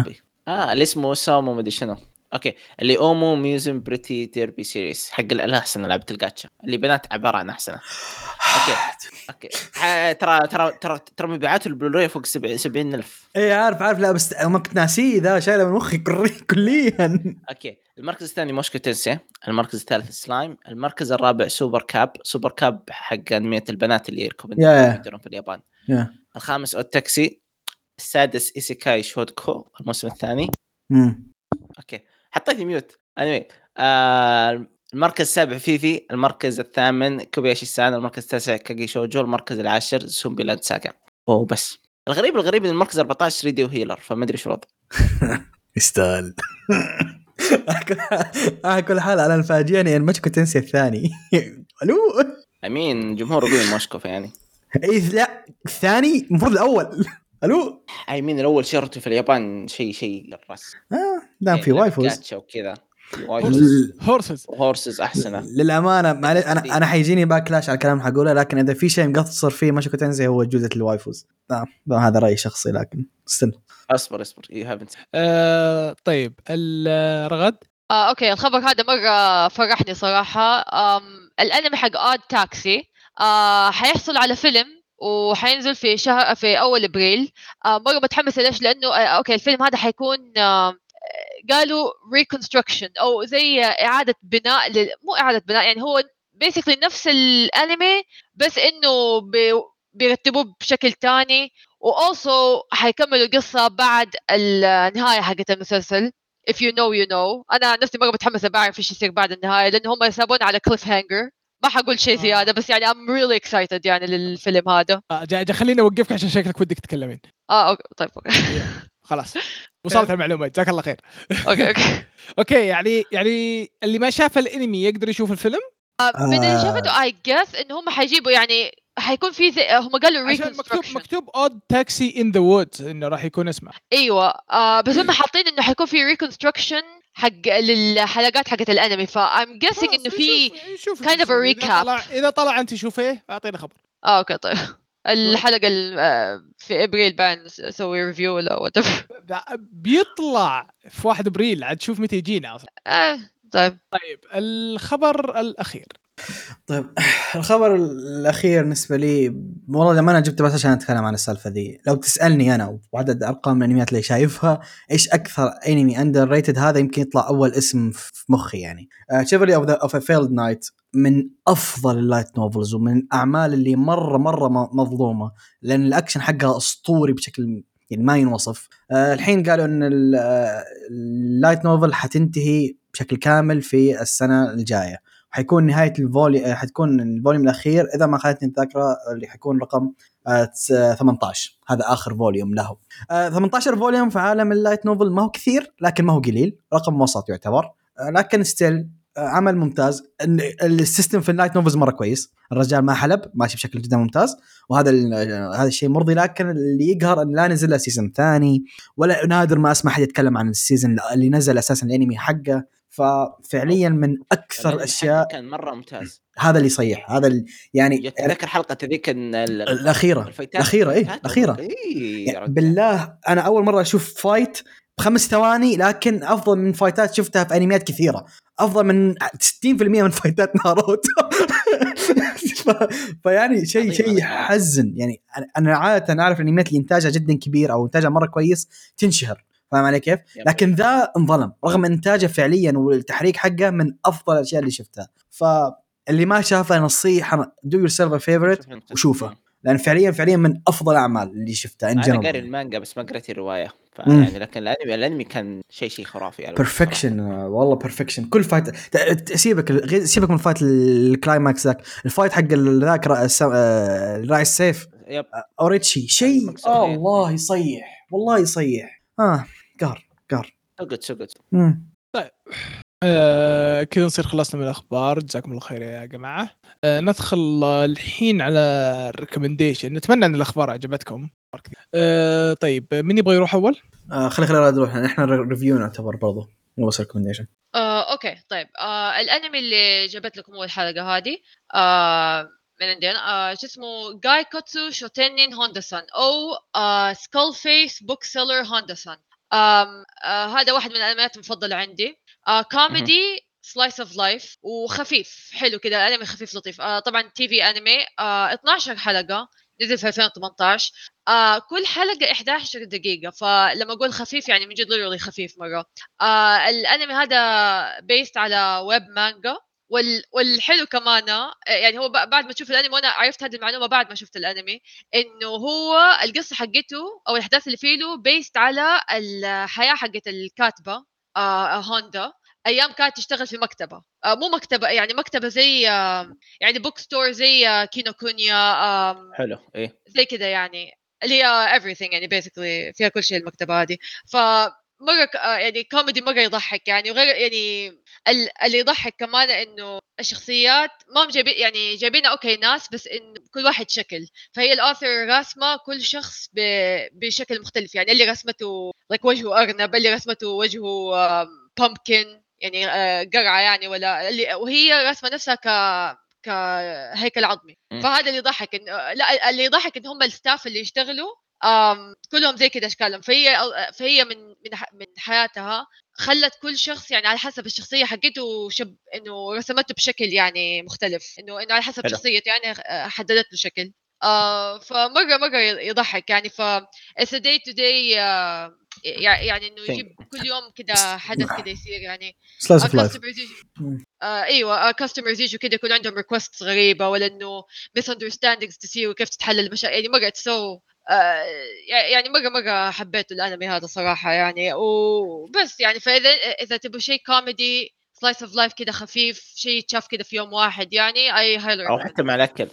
التطبيق. آه اللي اسمه سامو مدري شنو okay. اللي Uma Musume Pretty Derby series حق الأحصنة لعبه ال gacha اللي بنات عبارة عن أحصنة okay. Okay. ترى ترى ترى ترى مبيعاته البلوراي فوق 70 ألف. إي عارف عارف. لا بس ما كنت ناسيه ذا شايله من مخي كل- كليا. okay. المركز الثاني Mushoku Tensei. المركز الثالث سلايم. المركز الرابع Super Cub. Super Cub حق أنمية البنات اللي يركب يا يا. يدورون في اليابان. يا. الخامس Odd Taxi. السادس Isekai Shokudou. الموسم الثاني. مم. Okay. حطيت mute. Anyway آه المركز السابع Vivy المركز الثامن Kobayashi-san المركز التاسع Kageki Shoujo المركز العاشر Zombie Land Saga وبس الغريب الغريب إن المركز 14 Redo of Healer فما أدري إيش الوضع. يستاهل. على كل حال أنا اللي فاجئني إن Mushoku Tensei الثاني. ألو؟ امين جمهور قوي موسكو يعني إي لا الثاني المفروض الأول. ألو؟ اي مين الأول شهرته في اليابان شيء شيء الراس آه. دام في وايفوز جاتشا وكذا. في وايفوز ل- هورسز وهورسز احسنه للأمانة معلش أنا أنا حيجيني باكلاش على الكلام اللي حقوله لكن إذا في شيء مقصر فيه ماشي تنسي هو جودة الوايفوز نعم هذا رأيي شخصي لكن استنى أصبر أصبر. يو هافنت آه طيب الرغد آه okay الخبر هذا مرة فرحني صراحة. آم الأنمي حق Odd Taxi آه حيحصل على فيلم وحينزل في شهر في أول إبريل. آه مرة متحمسه ليش؟ لأنه آه okay الفيلم هذا حيكون آه قالوا reconstruction أو زي إعادة بناء لل... مو إعادة بناء يعني هو basically نفس الأنمي بس إنه بي... بيرتبوه بشكل تاني. و also حيكملوا القصة بعد النهاية حقت المسلسل. If you know you know. أنا نفسي مرة متحمسة بعرف إيش يصير بعد النهاية لأنه هم يسابون على cliffhanger ما حقول شيء آه. زيادة بس يعني I'm really excited يعني للفيلم هذا. آه جا, جا خليني أوقفك عشان شكلك ودك تتكلمين. آه okay. طيب okay. خلاص. وصلت المعلومات جزاك الله خير. Okay okay. Okay يعني يعني اللي ما شاف الأنمي يقدر يشوف الفيلم؟ آه، من اللي آه. شافته I guess انه هم حيجيبوا يعني حيكون في زي هم قالوا عشان مكتوب مكتوب Odd Taxi In the Woods إنه راح يكون اسمه. أيوه. آه بس هم حاطين إنه حيكون في reconstruction حق للحلقات حقت الأنمي ف I'm guessing إنه في شوف kind of a إذا recap. طلع إذا طلع أنت شوفيه اعطينا خبر. آه okay طيب. الحلقة ال- آه، في إبريل بعد نسوي review ولا what بيطلع في 1 إبريل عاد شوف متى يجينا أصلا. آه طيب. طيب الخبر الأخير. طيب الخبر الأخير بالنسبة لي والله لما أنا جبته بس عشان أتكلم عن السالفة ذي لو تسألني أنا وعدد أرقام الانميات اللي شايفها إيش أكثر أنمي underrated هذا يمكن يطلع أول اسم في مخي يعني. Chivalry of of Failed Knight من أفضل ال light novels ومن الأعمال اللي مره مرة مظلومة لأن الأكشن حقها أسطوري بشكل يعني ما ينوصف. آه، الحين قالوا إن ال- آه، ال light novel حتنتهي بشكل كامل في السنة الجاية. حيكون نهاية ال volume حتكون ال volume الأخير إذا ما خانتني الذاكرة اللي حيكون رقم آه، تس- آه، 18 هذا آخر volume له. آه، 18 volume في عالم ال light novel ما هو كثير لكن ما هو قليل. رقم وسط يعتبر. آه، لكن still عمل ممتاز. ال system في ال light novels مرة كويس. الرجال ما حلب ماشي بشكل جدا ممتاز. وهذا آه، هذا الشيء مرضي لكن اللي يقهر إن لا نزل له season ثاني ولا نادر ما أسمع حد يتكلم عن ال season اللي نزل أساسا الأنمي حقه. ففعليا من أكثر الاشياء كان مرة ممتاز. هذا اللي يصيح هذا اللي يعني يتذكر حلقة ذيك إن ال- الأخيرة. الفايتات؟ الأخيرة، إيه،. إيه، يعني. بالله أنا أول مرة أشوف fight بخمس ثواني لكن أفضل من فايتات شفتها في انميات كثيرة. أفضل من 60% من فايتات ناروتو. فيعني شيء شيء. يحزن يعني أنا عادة أعرف الانميات اللي إنتاجها جدا كبير أو إنتاجها مرة كويس تنشهر. فاهم علي كيف؟ لكن ذا انظلم رغم إنتاجه فعليا والتحريك حقه من أفضل الأشياء اللي شفتها. فاللي ما شافه نصيحة do yourself favor. وشوفه. لأن فعليا فعليا من أفضل الاعمال اللي شفتها ان أنا قاري المانجا بس ما قريت الرواية. يعني لكن الأنمي الأنمي كان شيء شيء خرافي perfection والله perfection كل fight سيبك سيبك من fight ال climax ذاك. ال fight حق ذاك آه، راعي السيف. أوريتشي. شيء. الله يصيح والله يصيح آه. قهر قهر. سقط سقط مم. آه كذا نصير خلصنا من الأخبار. جزاكم الله خير يا جماعة. آه ندخل الحين على ال recommendation. نتمنى أن الأخبار عجبتكم آه طيب. من يبغى يروح أول؟ آه خلي خلي راد نروح. إحنا review نعتبر برضو. مو بس ريكومنديشن آه، أوكي. طيب. آه، الأنمي اللي جابت لكم أول حلقة هذه آه، من عندنا آه شو اسمه؟ Gaikotsu Shotenin Honda-san أو آه Skull-face Bookseller Honda-san آه هذا واحد من الأنميات المفضلة عندي. آه كوميدي slice of life وخفيف. حلو كذا انمي خفيف لطيف. آه طبعا TV anime. آه 12 حلقة نزل في 2018 آه كل حلقة 11 دقيقة فلما أقول خفيف يعني من جد خفيف مرة. آه الأنمي هذا based على web manga وال... والحلو كمان آه، يعني هو بعد ما تشوف الأنمي وأنا عرفت هذه المعلومة بعد ما شفت الأنمي إنه هو القصة حقته أو الأحداث اللي فيه له based على الحياة حقت الكاتبة آه هوندا أيام كانت تشتغل في مكتبة آه مو مكتبة يعني مكتبة زي آه يعني bookstore زي آه كينوكونيا آه حلو إيه. زي كذا يعني اللي هي everything يعني basically فيها كل شيء المكتبة هذه. ف مرة آه يعني كوميدي مرة يضحك يعني وغير يعني اللي يضحك كمان إنه الشخصيات ما هم جايبين يعني جايبين okay ناس بس إنه كل واحد شكل. فهي ال author راسمه كل شخص بشكل مختلف. يعني اللي رسمته like وجهه أرنب اللي رسمته وجهه pumpkin يعني آه، قرعة يعني ولا اللي وهي رسمة نفسها ك كهيكل عظمي. فهذا اللي يضحك إن لا اللي يضحك إن هم ال staff اللي يشتغلوا كلهم زي كذا أشكالهم. فهي فهي من من من حياتها خلت كل شخص يعني على حسب الشخصية حقته شب إنه رسمته بشكل يعني مختلف. إنه إنه على حسب. شخصيته يعني آه، حددت له شكل. آه فمرة مرة يضحك يعني. ف day to day آه يعني إنه يجيب كل يوم كذا حدث كذا يصير يعني. slice of life customers مم. آه أيوه customers يجوا كذا يكون عندهم request غريبة ولا إنه misunderstandings تصير وكيف تتحل المشاكل يعني مرة so آه يعني مره مره حبيت الأنمي هذا صراحة يعني وبس يعني فإذا إذا تبغوا شيء كوميدي slice of life كذا خفيف شيء يتشاف كذا في يوم واحد يعني I highly أو حتى مع الأكل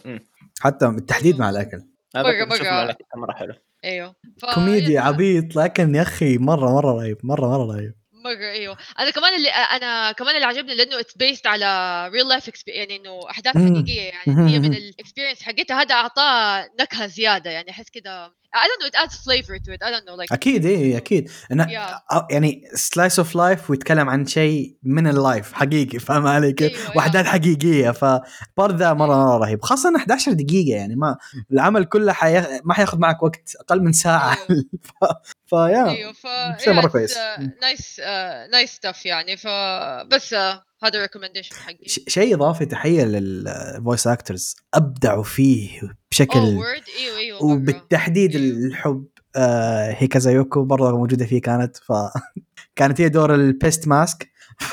حتى بالتحديد مع الأكل. مع الأكل مرة حلو. أيوه. ف- كوميدي يا- عبيط لكن يا أخي مرة مرة رهيب مرة مرة رهيب. مره أيوه. أنا كمان اللي أنا كمان اللي عجبني لأنه it's based على real life يعني إنه أحداث. حقيقية يعني. هي من ال experience حقتها. هذا أعطاه نكهة زيادة يعني. أحس كذا I don't know it adds flavor to it I don't know like أكيد إيه أكيد. إنه Yeah. يعني slice of life ويتكلم عن شيء من ال life حقيقي فاهم علي كيف؟ أيوة، وأحداث حقيقية فبرضه ذا مرة مرة رهيب. خاصة إنه 11 دقيقة يعني ما العمل كله حي... ما حياخذ معك وقت أقل من ساعة. ف... ف yeah أيوه ف شيء مرة كويس. nice nice stuff يعني فبس آه، هذا recommendation حقي ش- شيء إضافي تحية لل voice actors أبدعوا فيه بشكل word إيوه إيوه مرة. وبالتحديد أيوه. الحب آه هيكازا يوكو برضه موجودة فيه كانت ف كانت هي دور ال Pest Mask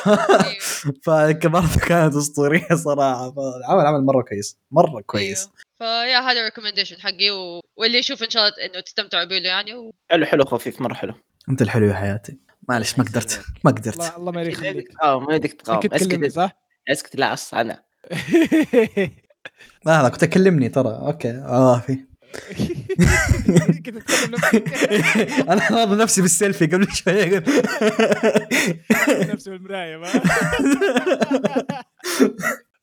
أيوه. فبرضه كانت أسطورية صراحة فالعمل عمل مرة كويس مرة كويس أيوه. ف yeah هذا recommendation حقي و... واللي يشوف إن شاء الله إنه تستمتعوا به يعني و... حلو حلو خفيف مرة حلو أنت الحلو يا حياتي معلش ما قدرت. ما قدرت. الله الله ما يخليك آه ما يدك تقاوم كنت أسكت. صح؟ أسكت لا أنا. لا لا كنت أكلمني ترى. okay. عوافي كنت تكلم نفسك. أنا راضي نفسي بالسيلفي قبل شوي نفسه بالمراية ما؟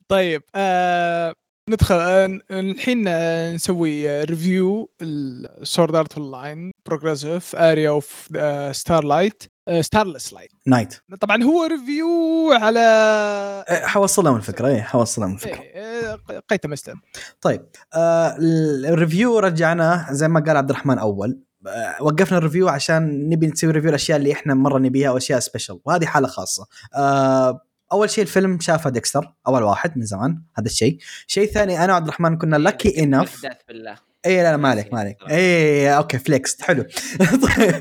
طيب آه ندخل آه الحين آه نسوي review ال Sword Art Online Progressive Aria of Starlight Starless light Night. طبعا هو review على حوصلها من الفكرة حوصلها من الفكرة. إيه، قيت مستم طيب آه ال review رجعناه زي ما قال عبد الرحمن أول. آه وقفنا ال review عشان نبي نسوي review الأشياء اللي إحنا مرة نبيها واشياء special وهذه حالة خاصة. آه أول شيء الفيلم شافه ديكستر أول واحد من زمان هذا الشيء. شيء ثاني أنا وعبد الرحمن كنا lucky enough احداث بالله. اي لا لا ما عليك ما عليك اي okay flex حلو. طيب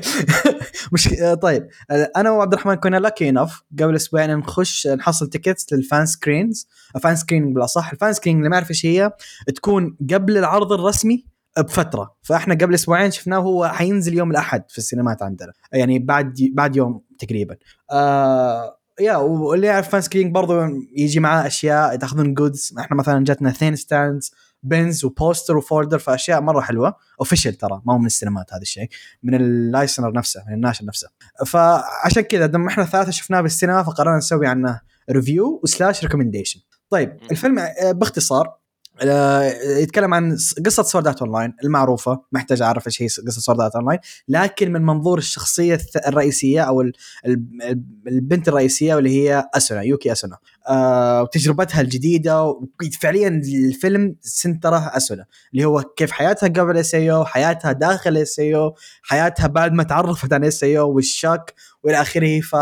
مش طيب أنا وعبد الرحمن كنا lucky enough قبل أسبوعين نخش نحصل tickets لل fan screens fan screen بالأصح ال fan screen اللي ما يعرف إيش هي تكون قبل العرض الرسمي بفترة. فإحنا قبل أسبوعين شفناه هو حينزل يوم الأحد في السينمات عندنا. يعني بعد بعد يوم تقريبا. آه yeah واللي يعرف fan screen برضو يجي معاه أشياء تاخذون goods إحنا مثلا جاتنا اثنين stands pins و poster و folder فأشياء مرة حلوة. official ترى ما هو من السينمات هذا الشيء من ال licensor نفسه من الناشر نفسه. فعشان كذا دام إحنا ثلاثة شفناه بالسينما فقررنا نسوي عنه review و slash recommendation طيب الفيلم آه، باختصار يتكلم عن قصة Sword Art Online المعروفة ما أحتاج أعرف إيش هي قصة Sword Art Online لكن من منظور الشخصية الرئيسية أو ال- ال- ال- البنت الرئيسية واللي هي اسونا يوكي اسونا آه، وتجربتها الجديدة فعليا الفيلم center اسونا اللي هو كيف حياتها قبل SAO حياتها داخل SAO حياتها بعد ما تعرفت عن SAO وال shock والى آخره. ف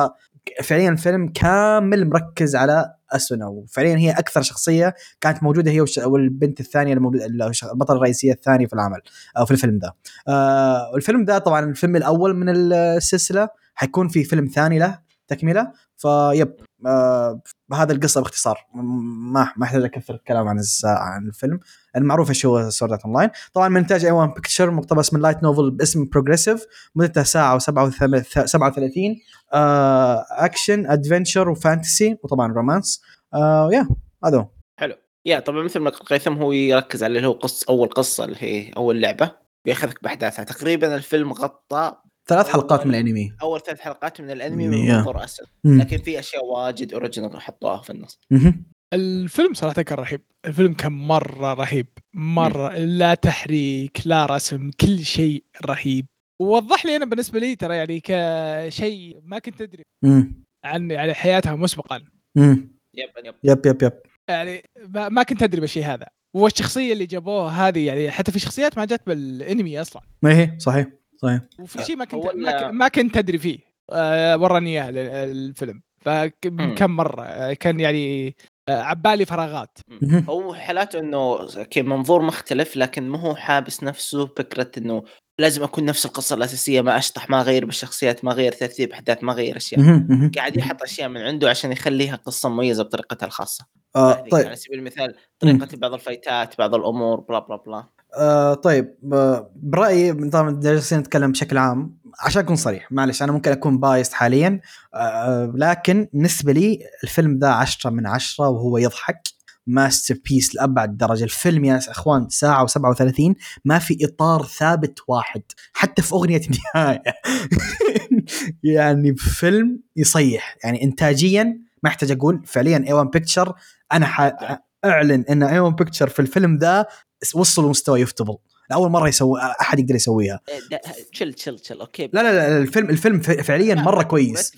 فعليا الفيلم كامل مركز على اسونا وفعليا هي أكثر شخصية كانت موجودة هي والبنت الثانية الموجودة البطلة الرئيسية الثانية في العمل أو في الفيلم ذا. آه والفيلم ذا طبعا الفيلم الأول من السلسلة حيكون في فيلم ثاني له تكملة. ف yep آه هذا القصة باختصار. ما ما أحتاج أكثر الكلام عن عن الفيلم. المعروف إيش هو Sword Art Online طبعا من إنتاج A-1 Pictures مقتبس من light novel باسم Progressive مدتها ساعة و37 آه action adventure و fantasy وطبعا romance آه yeah هذا هو. حلو. yeah طبعا مثل ما قال قيثم هو يركز على اللي هو قص أول قصة اللي هي أول لعبة. بيأخذك بأحداثها. تقريبا الفيلم غطى ثلاث حلقات من الأنمي. أول ثلاث حلقات من الأنمي. من منظور أسونا. لكن في أشياء واجد original حطوها في النص. الفيلم صراحة كان رهيب. الفيلم كان مرة رهيب. مرة. لا تحريك لا رسم كل شيء رهيب. ووضح لي أنا بالنسبة لي ترى يعني كشيء ما كنت أدري. عن يعني حياتها مسبقا. yep yep. yep yep yep. يعني ما ما كنت أدري بالشيء هذا. والشخصية اللي جابوها هذه يعني حتى في شخصيات ما جت بالأنمي أصلا. ما هي؟ صحيح صحيح. وفي شيء ما كنت ما, كنت أدري فيه. آه وراني اياه ال- الفيلم. فكم مرة. كان يعني عبالي فراغات. هو حالاته إنه كي منظور مختلف لكن ما هو حابس نفسه فكره إنه لازم أكون نفس القصة الأساسية ما أشطح ما أغير بالشخصيات ما أغير ترتيب أحداث ما أغير أشياء. قاعد يحط أشياء من عنده عشان يخليها قصة مميزة بطريقتها الخاصة. آه طيب. على سبيل المثال طريقة بعض ال fight ات بعض الأمور bla bla bla. آه طيب برأيي طبعا جالسين نتكلم بشكل عام عشان أكون صريح معلش أنا ممكن أكون biased حاليا آه لكن بالنسبة لي الفيلم ذا عشرة من عشرة وهو يضحك masterpiece لأبعد درجة الفيلم يا إخوان ساعه و37 ما في إطار ثابت واحد حتى في أغنية النهاية يعني فيلم يصيح يعني انتاجيا ما أحتاج أقول فعليا A-1 Pictures أنا. اعلن ان A-1 Pictures في الفيلم ذا وصلوا مستوى ufotable لاول مرة يسوي أحد يقدر يسويها. chill chill chill okay. لا لا لا الفيلم الفيلم فعليا مرة كويس.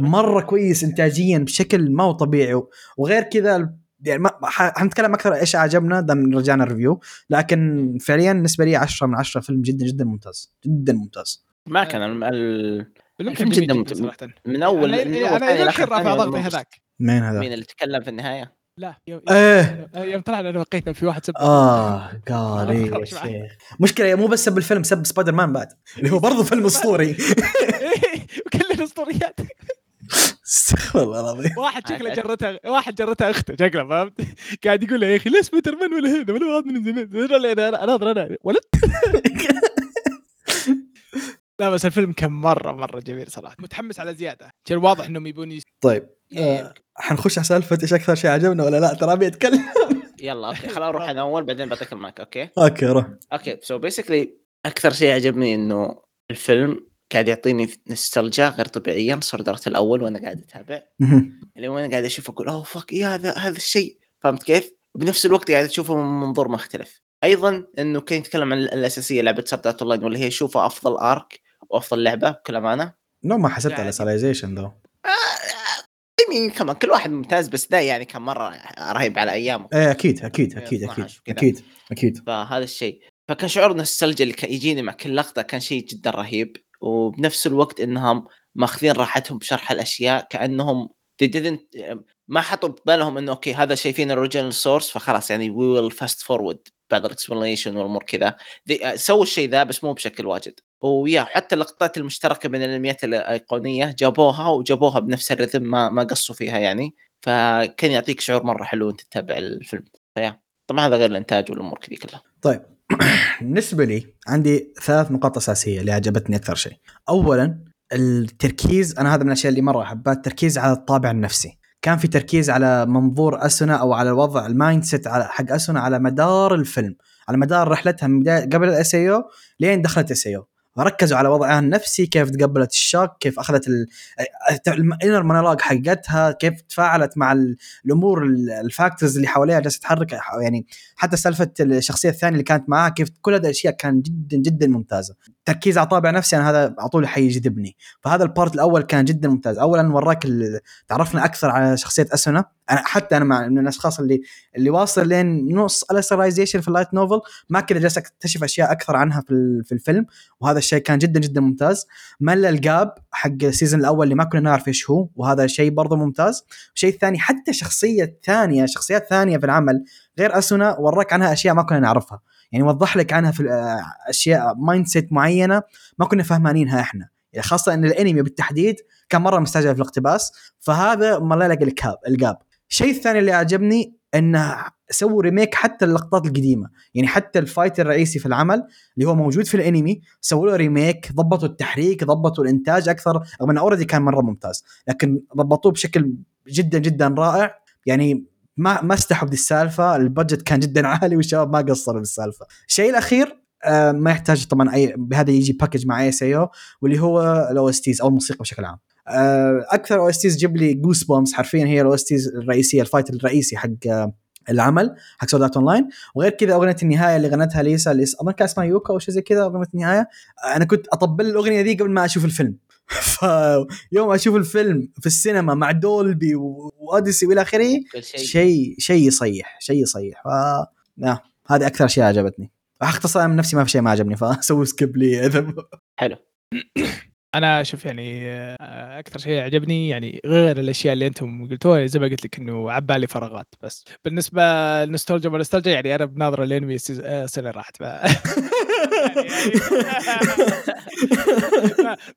مرة كويس انتاجيا بشكل ما هو طبيعي. وغير كذا يعني ما حنتكلم أكثر إيش عجبنا دام رجعنا ال review لكن فعليا بالنسبة لي 10 من 10 فيلم جدا جدا ممتاز. جدا ممتاز. ما كان ال... الفيلم جدا جميل ممت- جدا صراحة. من اول أنا من إلى لآخر الاخير رافع ضغطي. هذاك. مين هذا؟ مين اللي تكلم في النهاية؟ لا يوم, إيه يوم طلعنا انا وقيتنا في واحد سب آه قال إيه يا. شيخ مشكله مو بس سب الفيلم سب سبايدر مان بعد اللي هو برضه فيلم اسطوري كلنا اسطوريات استغفر الله العظيم واحد شكله جرتها واحد جرتها اخته شكله فهمت قاعد يقول له يا أخي ليش سبايدر مان ولا هنا ولا هذا من زمان أنا أنا أنا أنا ولد لا بس الفيلم كان مرة مرة جميل صراحة. متحمس على زيادة. كان واضح إنهم يبون يس... طيب آه حنخش على سالفه إيش أكثر شيء عجبنا ولا لا؟ ترى أبي أتكلم. يلا okay خليني أروح أنا أول بعدين بعطيك ال mic okay؟ okay روح. okay so basically أكثر شيء عجبني إنه الفيلم قاعد يعطيني نستلجا غير طبيعيا Sword Art الأول وأنا قاعد أتابع. اللي وأنا قاعد أشوف أقول oh fuck إيه هذا هذا الشيء؟ فهمت كيف؟ بنفس الوقت قاعد تشوفه من منظور مختلف. أيضا إنه كان يتكلم عن الأساسية لعبة Sword Art Online واللي هي شوفها أفضل arc وأفضل لعبة بكل أمانة. نو ما حسبت على ساليزيشن ذو مين كمان كل واحد ممتاز بس ده يعني كان مرة رهيب على أيامه. إيه أكيد أكيد أكيد 12 أكيد. أكيد أكيد. فهذا الشيء. فكان شعور نوستالجيا اللي كان يجيني مع كل لقطة كان شيء جدا رهيب. وبنفس الوقت إنهم ماخذين راحتهم بشرح الأشياء كأنهم ما حطوا ببالهم إنه أوكي هذا شايفين الاوريجينال سورس فخلاص يعني وي ويل فاست فورورد بعد الاكسبلانيشن والامور كذا. دي- سووا الشيء ذا بس مو بشكل واجد. و yeah حتى اللقطات المشتركة بين الانميات الأيقونية جابوها وجابوها بنفس الرتم ما ما قصوا فيها يعني. فكان يعطيك شعور مرة حلو انت تتابع الفيلم. ف yeah. طبعا هذا غير الإنتاج والأمور كذي كلها. طيب. بالنسبة لي عندي ثلاث نقاط أساسية اللي عجبتني أكثر شيء. اولا التركيز أنا هذا من الأشياء اللي مرة أحبها التركيز على الطابع النفسي. كان في تركيز على منظور أسونا أو على الوضع ال mindset حق أسونا على مدار الفيلم على مدار رحلتها من بداية قبل ال SAO لين دخلت SAO فركزوا على وضعها النفسي كيف تقبلت ال shock كيف أخذت ال inner monologue حقتها كيف تفاعلت مع ال- الأمور ال- ال factors اللي حواليها جالسة تتحرك يعني حتى سالفة الشخصية الثانية اللي كانت معاها كيف كل هذه الأشياء كان جدا جدا ممتازة. تركيز على طابع نفسي أنا هذا على طول حيجذبني. فهذا ال part الأول كان جدا ممتاز. اولا وراك تعرفنا أكثر على شخصية أسونا. أنا حتى أنا مع من الأشخاص اللي اللي واصل لين نص ال Alicization في ال light novel ما كذا جالس أكتشف أشياء أكثر عنها في في الفيلم. وهذا الشيء كان جدا جدا ممتاز. ملى ال gap حق ال season الأول اللي ما كنا نعرف إيش هو. وهذا شيء برضه ممتاز. الشيء الثاني حتى شخصية ثانية شخصيات ثانية في العمل غير أسونا وراك عنها أشياء ما كنا نعرفها. يعني وضح لك عنها في أشياء mindset معينة ما كنا فهمانينها إحنا. يعني خاصة إن الأنمي بالتحديد كان مرة مستعجل في الاقتباس فهذا ملى لك ال gap ال gap الشيء الثاني اللي عجبني انه سووا remake حتى اللقطات القديمة. يعني حتى ال fight الرئيسي في العمل اللي هو موجود في الأنمي سووا له remake ضبطوا التحريك ضبطوا الإنتاج أكثر رغم إنه already كان مرة ممتاز. لكن ضبطوه بشكل جدا جدا رائع. يعني ما ما استحوا بذي السالفة ال budget كان جدا عالي والشباب ما قصروا بالسالفة. الشيء الأخير آه ما يحتاج طبعا أي بهذا يجي package مع SAO واللي هو ال OSTs أو الموسيقى بشكل عام. آه أكثر OSTs جيب لي goosebumps حرفيا هي ال OSTs الرئيسية ال fight الرئيسي حق آه العمل حق Sword Art Online وغير كذا أغنية النهاية اللي غنتها ليسا اللي أظن كان اسمها يوكا أو شيء زي كذا أغنية النهاية. أنا كنت أطبل الأغنية ذي قبل ما أشوف الفيلم. فيوم أشوف الفيلم في السينما مع دولبي و- وأوديسي وإلى آخره شيء. شيء شيء يصيح شيء يصيح. ف آه، هذه أكثر اشياء عجبتني. أختصر من نفسي ما في شيء ما عجبني فسوي skip لي. حلو. أنا أشوف يعني آه، أكثر شيء عجبني يعني غير الأشياء اللي أنتم قلتوها زي ما قلت لك إنه عبالي فراغات بس. بالنسبة للنوستالجيا والنوستالجيا يعني أنا بناظرة الانمي السنة راحت ف...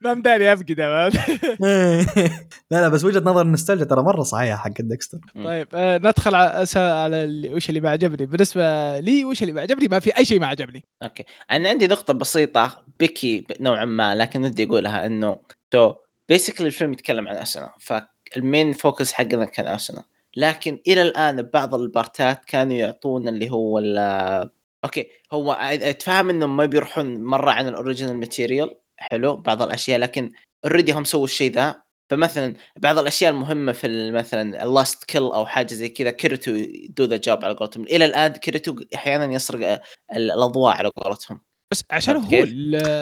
ما- مداني افقده لا لا بس وجهة نظر النوستالجيا ترى مرة صحيحة حق ديكستر. طيب آه، ندخل على أس- على اللي- وش اللي ما عجبني. بالنسبة لي وش اللي ما عجبني؟ ما في أي شيء ما عجبني. Okay. أنا عندي نقطة بسيطة picky نوعا ما لكن ودي أقولها. إنه to basically الفيلم يتكلم عن اسونا ف ال main focus حقنا كان اسونا لكن إلى الآن ببعض البارتات كانوا يعطونا اللي هو ال- okay هو أتفهم انهم ما بيروحون مرة عن ال original material حلو بعض الأشياء لكن already هم سووا الشيء ذا. فمثلا بعض الأشياء المهمة في ال- مثلا ال last kill أو حاجة زي كذا كيريتو do the job على قولتهم. إلى الآن كيريتو أحيانا يسرق ال- الأضواء على قولتهم. بس عشان هو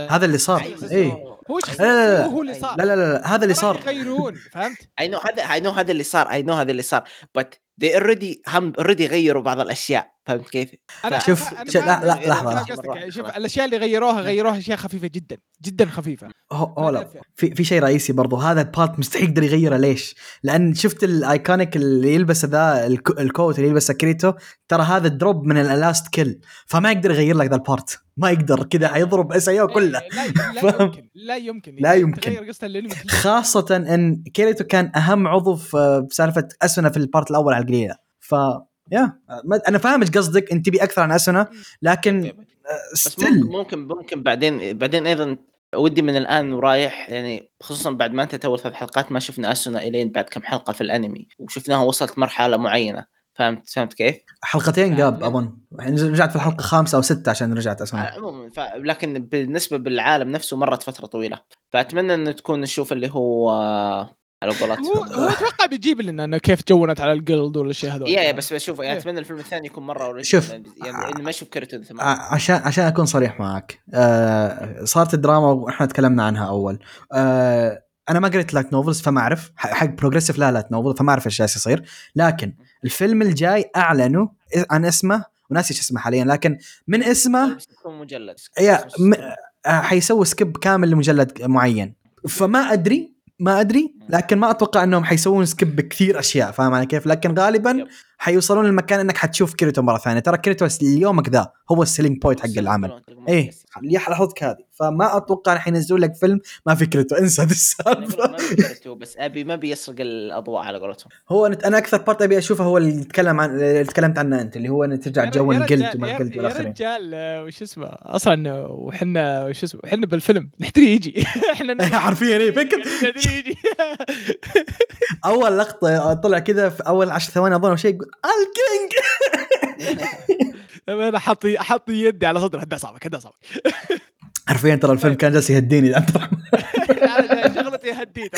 هذا اللي صار. أيوة. هو لا لا لا. هو اللي صار لا لا لا, لا هذا اللي صار يغيرون فهمت؟ اي نو هذا اي نو هذا اللي صار اي نو هذا اللي صار but they already هم already غيروا بعض الأشياء فهمت كيف؟ أنا شوف- أنا شوف- لا- فاهم- لا، لحظة. قصدك. مرة شوف. الأشياء اللي غيروها غيروها أشياء خفيفة جدا جدا خفيفة هو لا في في شيء رئيسي برضو هذا ال part مستحيل يقدر يغيره ليش؟ لأن شفت ال iconic اللي يلبسه ذا الك- ال coat اللي يلبسه كريتو ترى هذا drop من ال last kill فما يقدر يغير لك ذا ال part ما يقدر كذا حيضرب SAO كله لا لا؟ يمكن لا يمكن لا يمكن. تغير قصة الانمي. خاصة إن كيريتو كان أهم عضو في بسالفة اسونا في ال part الأول على القليلة ف يا ما- أنا فاهم إيش قصدك انت تبي أكثر عن اسونا لكن بس still ممكن ممكن ممكن بعدين بعدين أيضا ودي من الآن ورايح يعني خصوصا بعد ما انتهت اول ثلاث حلقات ما شفنا اسونا إلين بعد كم حلقة في الأنمي وشفناها وصلت مرحلة معينة. فهمت فهمت كيف؟ حلقتين قاب أظن. رجعت في الحلقة خامسة أو ستة عشان رجعت اسونا عموما ف... لكن بالنسبة بالعالم نفسه مرت فترة طويلة. فأتمنى انه تكون نشوف اللي هو آه، على هو قولتهم. هو أتوقع بيجيب لنا إنه كيف جونت على الجلد والاشياء هذول. يا يا بس بشوف يعني إيه. أتمنى الفيلم الثاني يكون مرة شوف. يعني إنه ما أشوف كريتو ثمان ع- عشان عشان أكون صريح معك. آه صارت الدراما وإحنا تكلمنا عنها أول. آه أنا ما قريت light novels فما أعرف. حق Progressive لا light novel فما أعرف إيش يصير. لكن الفيلم الجاي أعلنوا عن اسمه وناسي إيش اسمه حاليا لكن من اسمه مجلد. يا آه، حيسوي skip كامل لمجلد معين. فما أدري ما أدري لكن ما أتوقع إنهم حيسوون skip كثير أشياء فاهم علي كيف لكن غالبا. حيوصلون للمكان إنك حتشوف كيريتو مرة ثانية. ترى كيريتو اليومك ذا هو السيلينج بوينت حق العمل. إيه لحظتك هذه. فما أتوقع الحين ينزلون لك فيلم ما في كريتو انسى هذه السالفة. بس ابي ما بيسرق الأضواء على قولتهم. هو أنا- أنا أكثر بارت أبي أشوفه هو اللي تكلم عن اللي تكلمت عنه أنت اللي هو ان ترجع جو الجلد وما الجلد يا رجال وش اسمه؟ أصلا وحنا وش اسمه؟ وحنا بالفيلم. نحتري يجي. إحنا حرفيا إيه فكر نحتري يجي. أول لقطة طلع كذا في أول 10 ثواني أظن أو شيء الكينج. أنا حاطي حاطي يدي على صدره هدأ صابك هدأ صابك حرفيا ترى الفيلم كان جالس يهديني. شغلتي هديت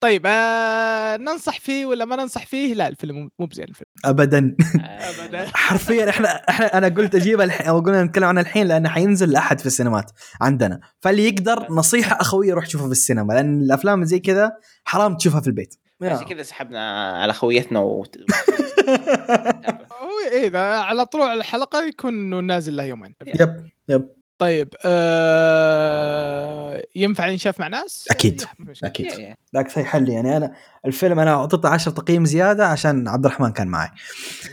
طيب آه ننصح فيه ولا ما ننصح فيه؟ لا الفيلم مو بزين الفيلم. ابدا. ابدا. حرفيا إحنا إحنا أنا قلت أجيبه الحين أو قلنا نتكلم عنه الحين لأنه حينزل لأحد في السينمات عندنا. فاللي يقدر نصيحة أخوي روح شوفه في السينما لأن الأفلام زي كذا حرام تشوفها في البيت. عشان كذا سحبنا على خويتنا و... هو إيه إذا على طلوع الحلقة يكون إنه نازل له يومين. Yep. Yep طيب آه ينفع ينشاف مع ناس؟ مشكلة. أكيد. ذاك في حل يعني أنا الفيلم أنا أعطيته 10 تقييم زيادة عشان عبد الرحمن كان معي.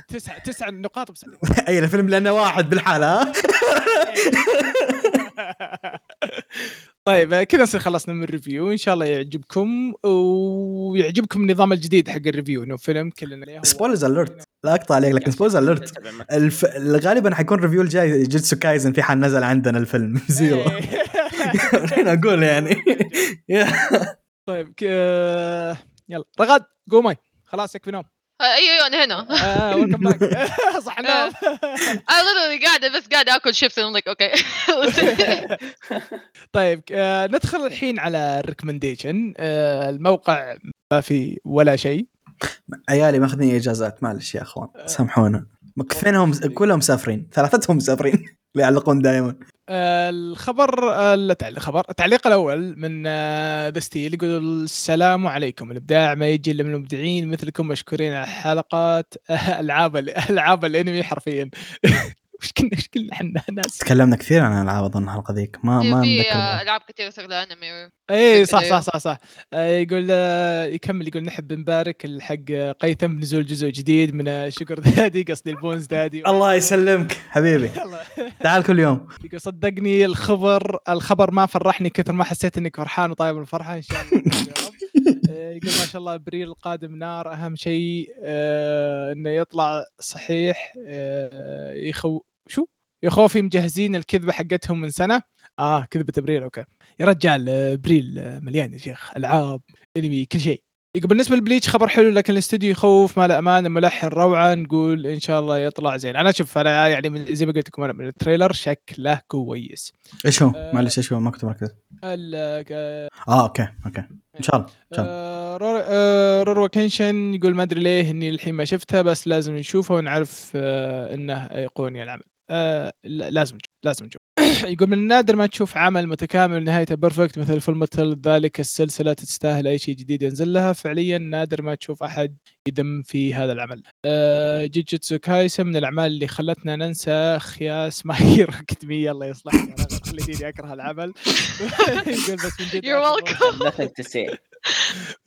تسع تسع نقاط بس. أي الفيلم لأنه واحد بالحالة. ها طيب كذا نصير خلصنا من ال review. إن شاء الله يعجبكم ويعجبكم النظام الجديد حق ال review. إنه فيلم كلنا عليه. spoilers alert لا أقطع عليك لكن spoilers alert الف... غالبا حيكون ال review الجاي جوجيتسو كايزن في حال نزل عندنا الفيلم. زيرو. إيه. هنا أقول يعني. طيب. يلا. رغد قومي. خلاص يكفي نوم. أيوه أيوه أنا هنا. آه welcome back صح نوم أنا literally قاعدة بس قاعدة آكل شيبس I'm like okay طيب آه ندخل الحين على ال recommendation آه الموقع ما في ولا شيء. عيالي ماخذين إجازات معلش يا أخوان. سامحونا. مكفينهم كلهم مسافرين. ثلاثتهم مسافرين. يعلقون دائما. آه الخبر آه تعليق خبر التعليق الأول من آه ذا ستيل يقول السلام عليكم. الإبداع ما يجي إلا من المبدعين مثلكم مشكورين على حلقات آه، ألعاب ال- ألعاب الأنمي حرفيا. وش كنا وش كنا إحنا ناس. تكلمنا كثير عن الالعاب اظن الحلقة ذيك. ما ما في نذكر ألعاب كثير شغله أنمي. اي إيه، صح صح أيوه. صح صح. آه، يقول آه، يكمل يقول نحب نبارك الحق آه، قيثم بنزول جزء جديد من شكر دادي قصدي البونز دادي الله يسلمك حبيبي. تعال كل يوم. يقول صدقني الخبر الخبر ما فرحني كثر ما حسيت انك فرحان وطايب الفرحة إن شاء الله. يا رب. يقول ما شاء الله أبريل القادم نار أهم شيء آه، إنه يطلع صحيح آه، يخو شو؟ يخوفي مجهزين الكذبة حقتهم من سنة. آه كذبة أبريل okay. يا رجال أبريل مليان يا شيخ. ألعاب أنمي كل شيء. يقول بالنسبة لبليتش خبر حلو لكن الاستوديو يخوف ما له أمان الملحن روعه نقول إن شاء الله يطلع زين. أنا شوف أنا يعني من زي ما قلت لكم أنا من ال trailer شكله كويس. إيش هو؟ آه. معلش إيش هو؟ ما كنت مركز. آه okay okay. إن شاء الله إن شاء الله. آه، رور- آه، رورو كنشن يقول ما أدري ليه إني الحين ما شفتها بس لازم نشوفها ونعرف آه، إنه ايقوني العمل آه، لا- لازم نشوف لازم نشوف يقول من النادر ما تشوف عمل متكامل نهايته perfect مثل فيلم مثل ذلك السلسلة تستاهل أي شيء جديد ينزل لها. فعليا نادر ما تشوف أحد يذم في هذا العمل. آه، جوجيتسو كايسن من الأعمال اللي خلتنا ننسى خياس ماي هيرو أكاديميا. الله يصلحك أنا خليتيني أكره العمل. يقول بس من جد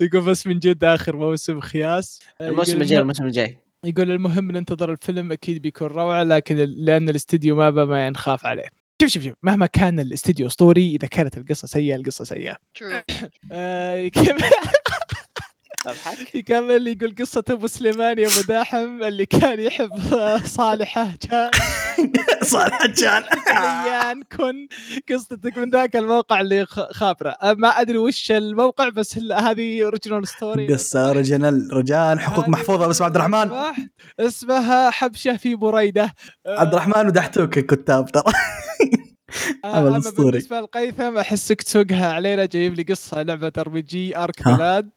يقول بس من جد آخر موسم خياس. آه، الموسم يقول الجاي الم- الموسم الجاي. يقول المهم ننتظر الفيلم أكيد بيكون روعة لكن لأن الاستديو ما ما نخاف عليه. شوف شوف شوف مهما كان الاستديو أسطوري إذا كانت القصة سيئة القصة سيئة. أضحك. يكمل يقول قصة أبو سليمان يا أبو داحم اللي كان يحب صالحة كان صالح جان ريان كن. قصتك من ذاك الموقع اللي خ- خابرة. آه، ما أدري وش الموقع بس هذه اوريجينال ستوري قصة original رجال حقوق محفوظة بس عبد الرحمن. اسمها حبشة في بريدة. آه، عبد الرحمن ودحتوك الكتاب ترى آه، عمل أما أسطوري. بالنسبة للقيثم احسك تسوقها علينا جايب لي قصة لعبة RPG Arc the Lad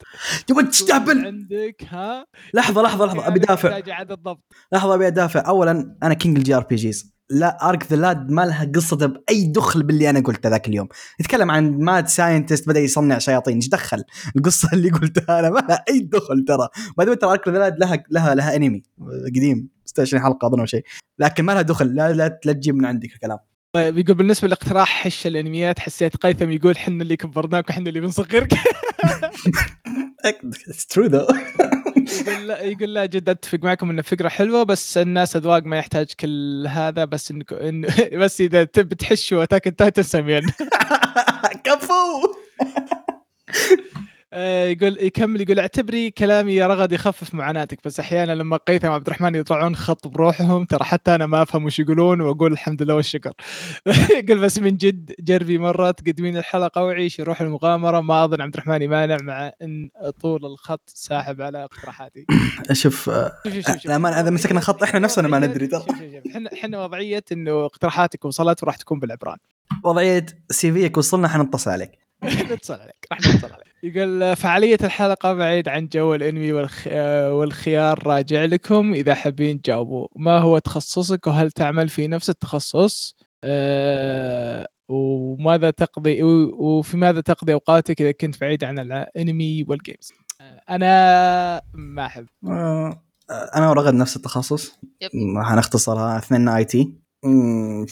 تبغى تستهبل عندك ها؟ لحظة لحظة لحظة أبي دافع لحظة أبي أدافع. اولا أنا king ال JRPGs لا Arc the Lad ما لها قصة بأي دخل باللي أنا قلته ذاك اليوم. يتكلم عن mad scientist بدأ يصنع شياطين. إيش دخل؟ القصة اللي قلتها أنا ما لها أي دخل ترى. بعدين ترى Arc the Lad لها لها لها انمي قديم. 26 حلقة أظن أو شيء. لكن ما لها دخل. لا لا, لا تجيب من عندك الكلام. طيب يقول بالنسبة لاقتراح حش الأنميات حسيت قيثم يقول حنا اللي كبرناك وحنا اللي بنصغرك. it's true though يقول لا يقول لا جد أتفق معكم انه فكرة حلوة بس الناس أذواق ما يحتاج كل هذا بس انك إن بس إذا تبي تحشوا Attack Titan سمين كفو! يقول يكمل يقول اعتبري كلامي يا رغد يخفف معاناتك بس أحيانا لما قيثم وعبد الرحمن يطلعون خط بروحهم ترى حتى أنا ما أفهم وش يقولون وأقول الحمد لله والشكر. يقول بس من جد جربي مره تقدمين الحلقة وعيشي روح المغامرة ما أظن عبد الرحمن يمانع مع إن طول الخط ساحب على اقتراحاتي. شوف آه، ما اذا مسكنا خط إحنا نفسنا ما ندري ترى. شوف- شوف- شوف. إحنا إحنا وضعية إنه اقتراحاتك وصلت وراح تكون بالعبران. وضعية CV ك وصلنا حنتصل عليك. نتصل عليك راح نتصل عليك. يقول فعالية الحلقة بعيد عن جو الأنمي والخ... آه، والخيار راجع لكم. إذا حابين تجاوبوا ما هو تخصصك وهل تعمل في نفس التخصص؟ أه... وماذا تقضي وفي ماذا تقضي أوقاتك إذا كنت بعيد عن الأنمي وال games آه، أنا ما أحب. آه، أنا ورغد نفس التخصص. yep. م- حنختصرها أثنين IT.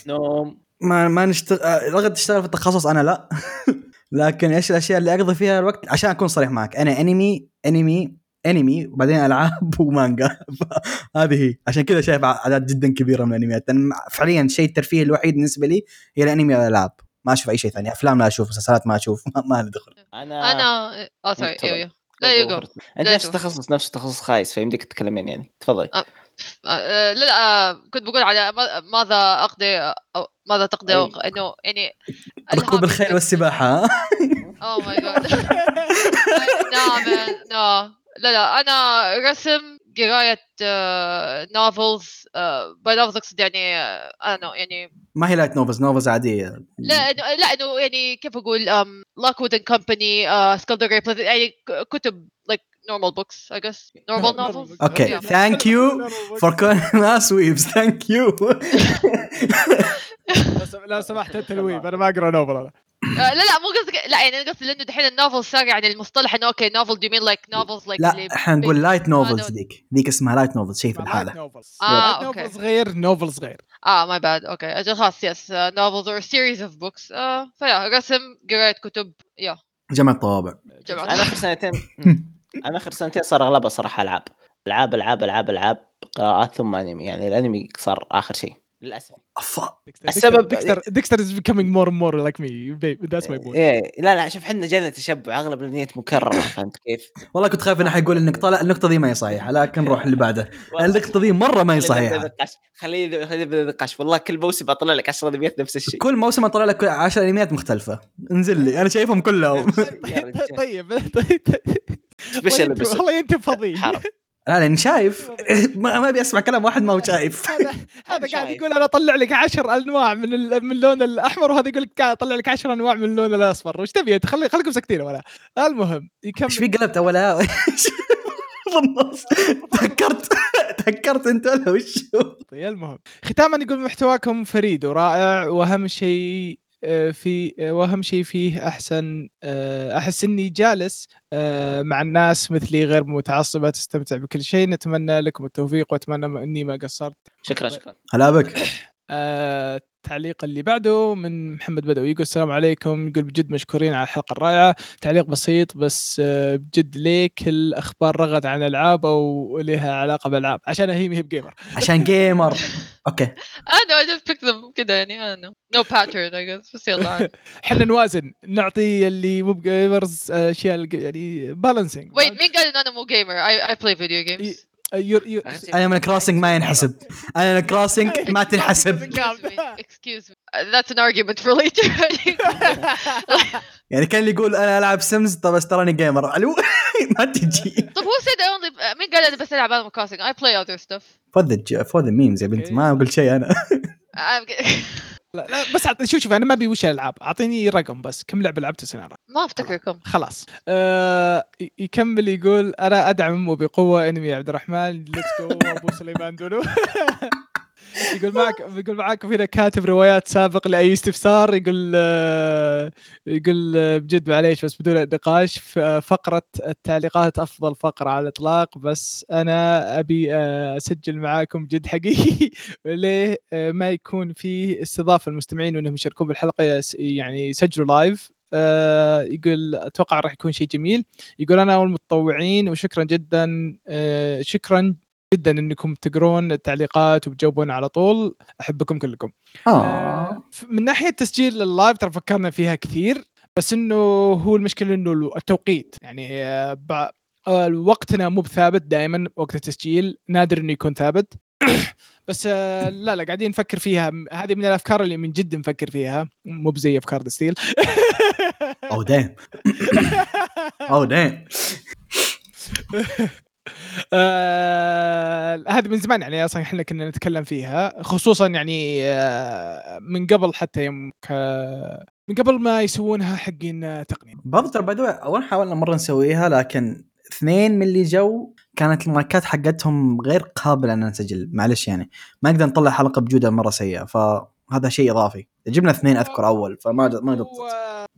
نوم. ما ما نشتغل آه، رغد تشتغل في التخصص؟ أنا لا. لكن إيش الأشياء اللي أقضي فيها الوقت؟ عشان أكون صريح معك. أنا أنمي أنمي أنمي وبعدين ألعاب ومانجا. هذه هي. عشان كذا شايف اعداد جدا كبيرة من الأنميات. فعليا الشيء الترفيه الوحيد بالنسبة لي هي الأنمي والالعاب ما أشوف أي شيء ثاني. أفلام لا أشوف مسلسلات ما أشوف. ما, ما لي دخل. أنا أنا آه sorry. أيوه لا يو جو انت نفس. التخصص نفس التخصص خايس فيمديك تتكلمين يعني. تفضلي لا لا آه، كنت بقول على ما- ماذا أقضي أو ماذا تقضي. أو- إنه يعني ركوب الخيل والسباحة؟ oh my God no لا لا أنا رسم قراية novels by novels اقصد يعني أنا يعني. ما هي light novels novels عادية. لا لا إنه يعني كيف أقول Lockwood and Company Skulduggery يعني كتب like normal books I guess. Normal novels? okay Yeah. thank you for calling us weebs thank you لو سمحت أنت ال weeb أنا ما أقرأ novel أنا. آه، لا لا مو قصدك لا يعني أنا قصدي لأنه دحين ال novel صار يعني المصطلح إنه okay novel do you mean like novels like لا إحنا نقول light novels no. ذيك. ذيك اسمها light novels شيء في الحاله novels آه، okay. novels غير novels غير. آه my bad okay. أجل خلاص yes novels or series of books فيا رسم قراية كتب يا جمع الطوابع جمع أنا آخر سنتين. أنا آخر سنتين صار أغلبها صراحة ألعاب. ألعاب ألعاب ألعاب ألعاب قراءات ثم أنمي. يعني الأنمي صار آخر شيء. للأسف. السبب- Dexter Dexter is becoming more and more like me. Babe. that's my point. إيه لا لا شوف إحنا جانا تشبع. أغلب الانميات مكررة فهمت كيف؟ والله كنت خايف إنه حيقول إنك طالع النقطة دي ما هي صحيحة لكن نروح اللي بعده. النقطة دي مرة ما هي صحيحة. نقاش خلينا خلينا نبدا نقاش والله كل موسم أطلع لك 10 انميات نفس الشيء. كل موسم أطلع لك 10 انميات مختلفة. انزل لي. أنا شايفهم كلهم. رجال. طيب طيب. سبيشل والله- والله انت فظيع. لا لاني شايف. ما ما أبي أسمع كلام واحد ما هو شايف. هذا هذا قاعد. يقول أنا أطلع لك عشر أنواع من ال- من اللون الأحمر وهذا يقول لك أطلع لك عشر أنواع من اللون الأصفر. وش تبي خلي خليكم ساكتين ولا. المهم يكمل. إيش في قلبت ولا بالنص. تهكرت تهكرت أنت ولا وش؟ طيب المهم. ختاما يقول محتواكم فريد ورائع وأهم شيء في آه، وأهم شيء فيه أحسن آه، أحس إني جالس آه، مع الناس مثلي غير متعصبة تستمتع بكل شيء. نتمنى لكم التوفيق وأتمنى إني ما قصرت. شكرا شكرا. هلا بك. آه، التعليق اللي بعده من محمد بدوي يقول السلام عليكم. يقول بجد مشكورين على الحلقة الرائعة. تعليق بسيط بس آه، بجد ليه كل أخبار رغد عن ألعاب أو لها علاقة بالألعاب؟ عشان هي هي ب gamer. عشان gamer okay. أنا I just picked them كذا يعني أنا no pattern I guess. بس يلا. إحنا نوازن. نعطي اللي مو ب gamers أشياء الج- يعني balancing wait مين قال انه أنا مو gamer I, I play video games Animal Crossing ما ينحسب Animal Crossing ما تنحسب Uh, that's an argument for later. يعني كان اللي يقول أنا ألعب Sims طب بس تراني gamer ألو ما تجي. طب who said I only uh, مين قال أنا بس ألعب Animal Crossing I play other stuff. for the for the memes يا بنت ما قلت شيء أنا. لا, لا بس عط- شوف شوف أنا ما أبي وش الألعاب. أعطيني رقم بس كم لعبة لعبت السنة ما افتكر كم خلاص. آه يكمل يقول أنا أدعم وبقوه إنمي عبد الرحمن let's go أبو سليمان دونو. يقول معك يقول معاكم هنا كاتب روايات سابق لأي استفسار يقول آه يقول آه بجد معليش بس بدون نقاش فقرة التعليقات أفضل فقرة على الإطلاق بس أنا أبي آه أسجل معاكم جد حقيقي ليه ما يكون في استضافة المستمعين وإنهم يشاركون بالحلقة يعني يسجلوا لايف يقول أتوقع راح يكون شيء جميل. يقول أنا والمتطوعين وشكرا جدا شكرا جدا إنكم تقرون التعليقات وتجاوبون على طول. أحبكم كلكم. آه، من ناحية تسجيل ال live ترى فكرنا فيها كثير بس إنه هو المشكلة إنه التوقيت. يعني آه، آه، وقتنا مو بثابت دائما وقت التسجيل. نادر إنه يكون ثابت. بس آه، لا لا قاعدين نفكر فيها. هذه من الأفكار اللي من جد نفكر فيها. مو بزي أفكار ستيل. أو دايم. أو دايم. آه هذه من زمان يعني أصلا إحنا كنا نتكلم فيها خصوصا يعني آه من قبل حتى يوم من قبل ما يسوونها حقين تقنيه برضه ترى باي اول حاولنا مرة نسويها لكن اثنين من اللي جو كانت المايكات حقتهم غير قابلة ان نسجل معلش يعني ما نقدر نطلع حلقة بجودة مرة سيئة فهذا شيء إضافي. جبنا اثنين أذكر أول فما ما ضبطت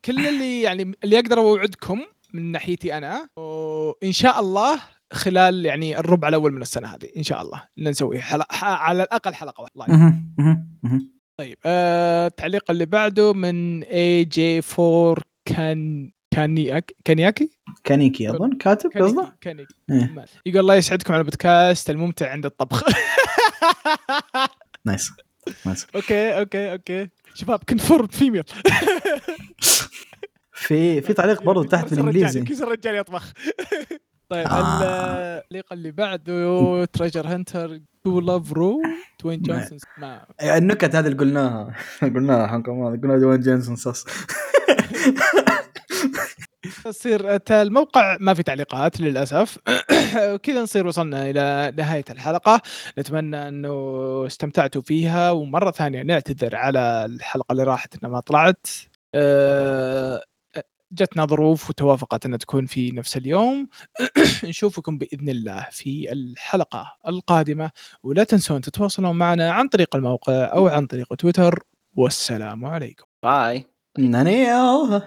كل اللي يعني اللي أقدر أوعدكم من ناحيتي أنا وإن شاء الله خلال يعني الربع الأول من السنة هذه إن شاء الله نسوي حلقة ح- على الأقل حلقة واحدة مهم. طيب آه التعليق اللي بعده من AG 4 كان كانياك كانياكي؟ كانيكي أظن كاتب قصده؟ كانيكي إيه. يقول الله يسعدكم على البودكاست الممتع عند الطبخ. nice نايس. أوكي أوكي أوكي. شباب كنفورم فيميل في في تعليق برضه تحت بالإنجليزي. كيس الرجال يطبخ طيب آه. التعليق اللي بعده تريجر هنتر تو لاف رو توين جونسون ما النكت هذه اللي قلناها. قلناها هذا قلنا دوين جينسون صص تصير الموقع ما في تعليقات للأسف. وكذا نصير وصلنا إلى نهاية الحلقة. نتمنى أنه استمتعتوا فيها ومرة ثانية نعتذر على الحلقة اللي راحت إنها ما طلعت. أه، جتنا ظروف وتوافقت انها تكون في نفس اليوم. نشوفكم بإذن الله في الحلقة القادمة ولا تنسون تتواصلون معنا عن طريق الموقع أو عن طريق تويتر. والسلام عليكم. باي. نانيو.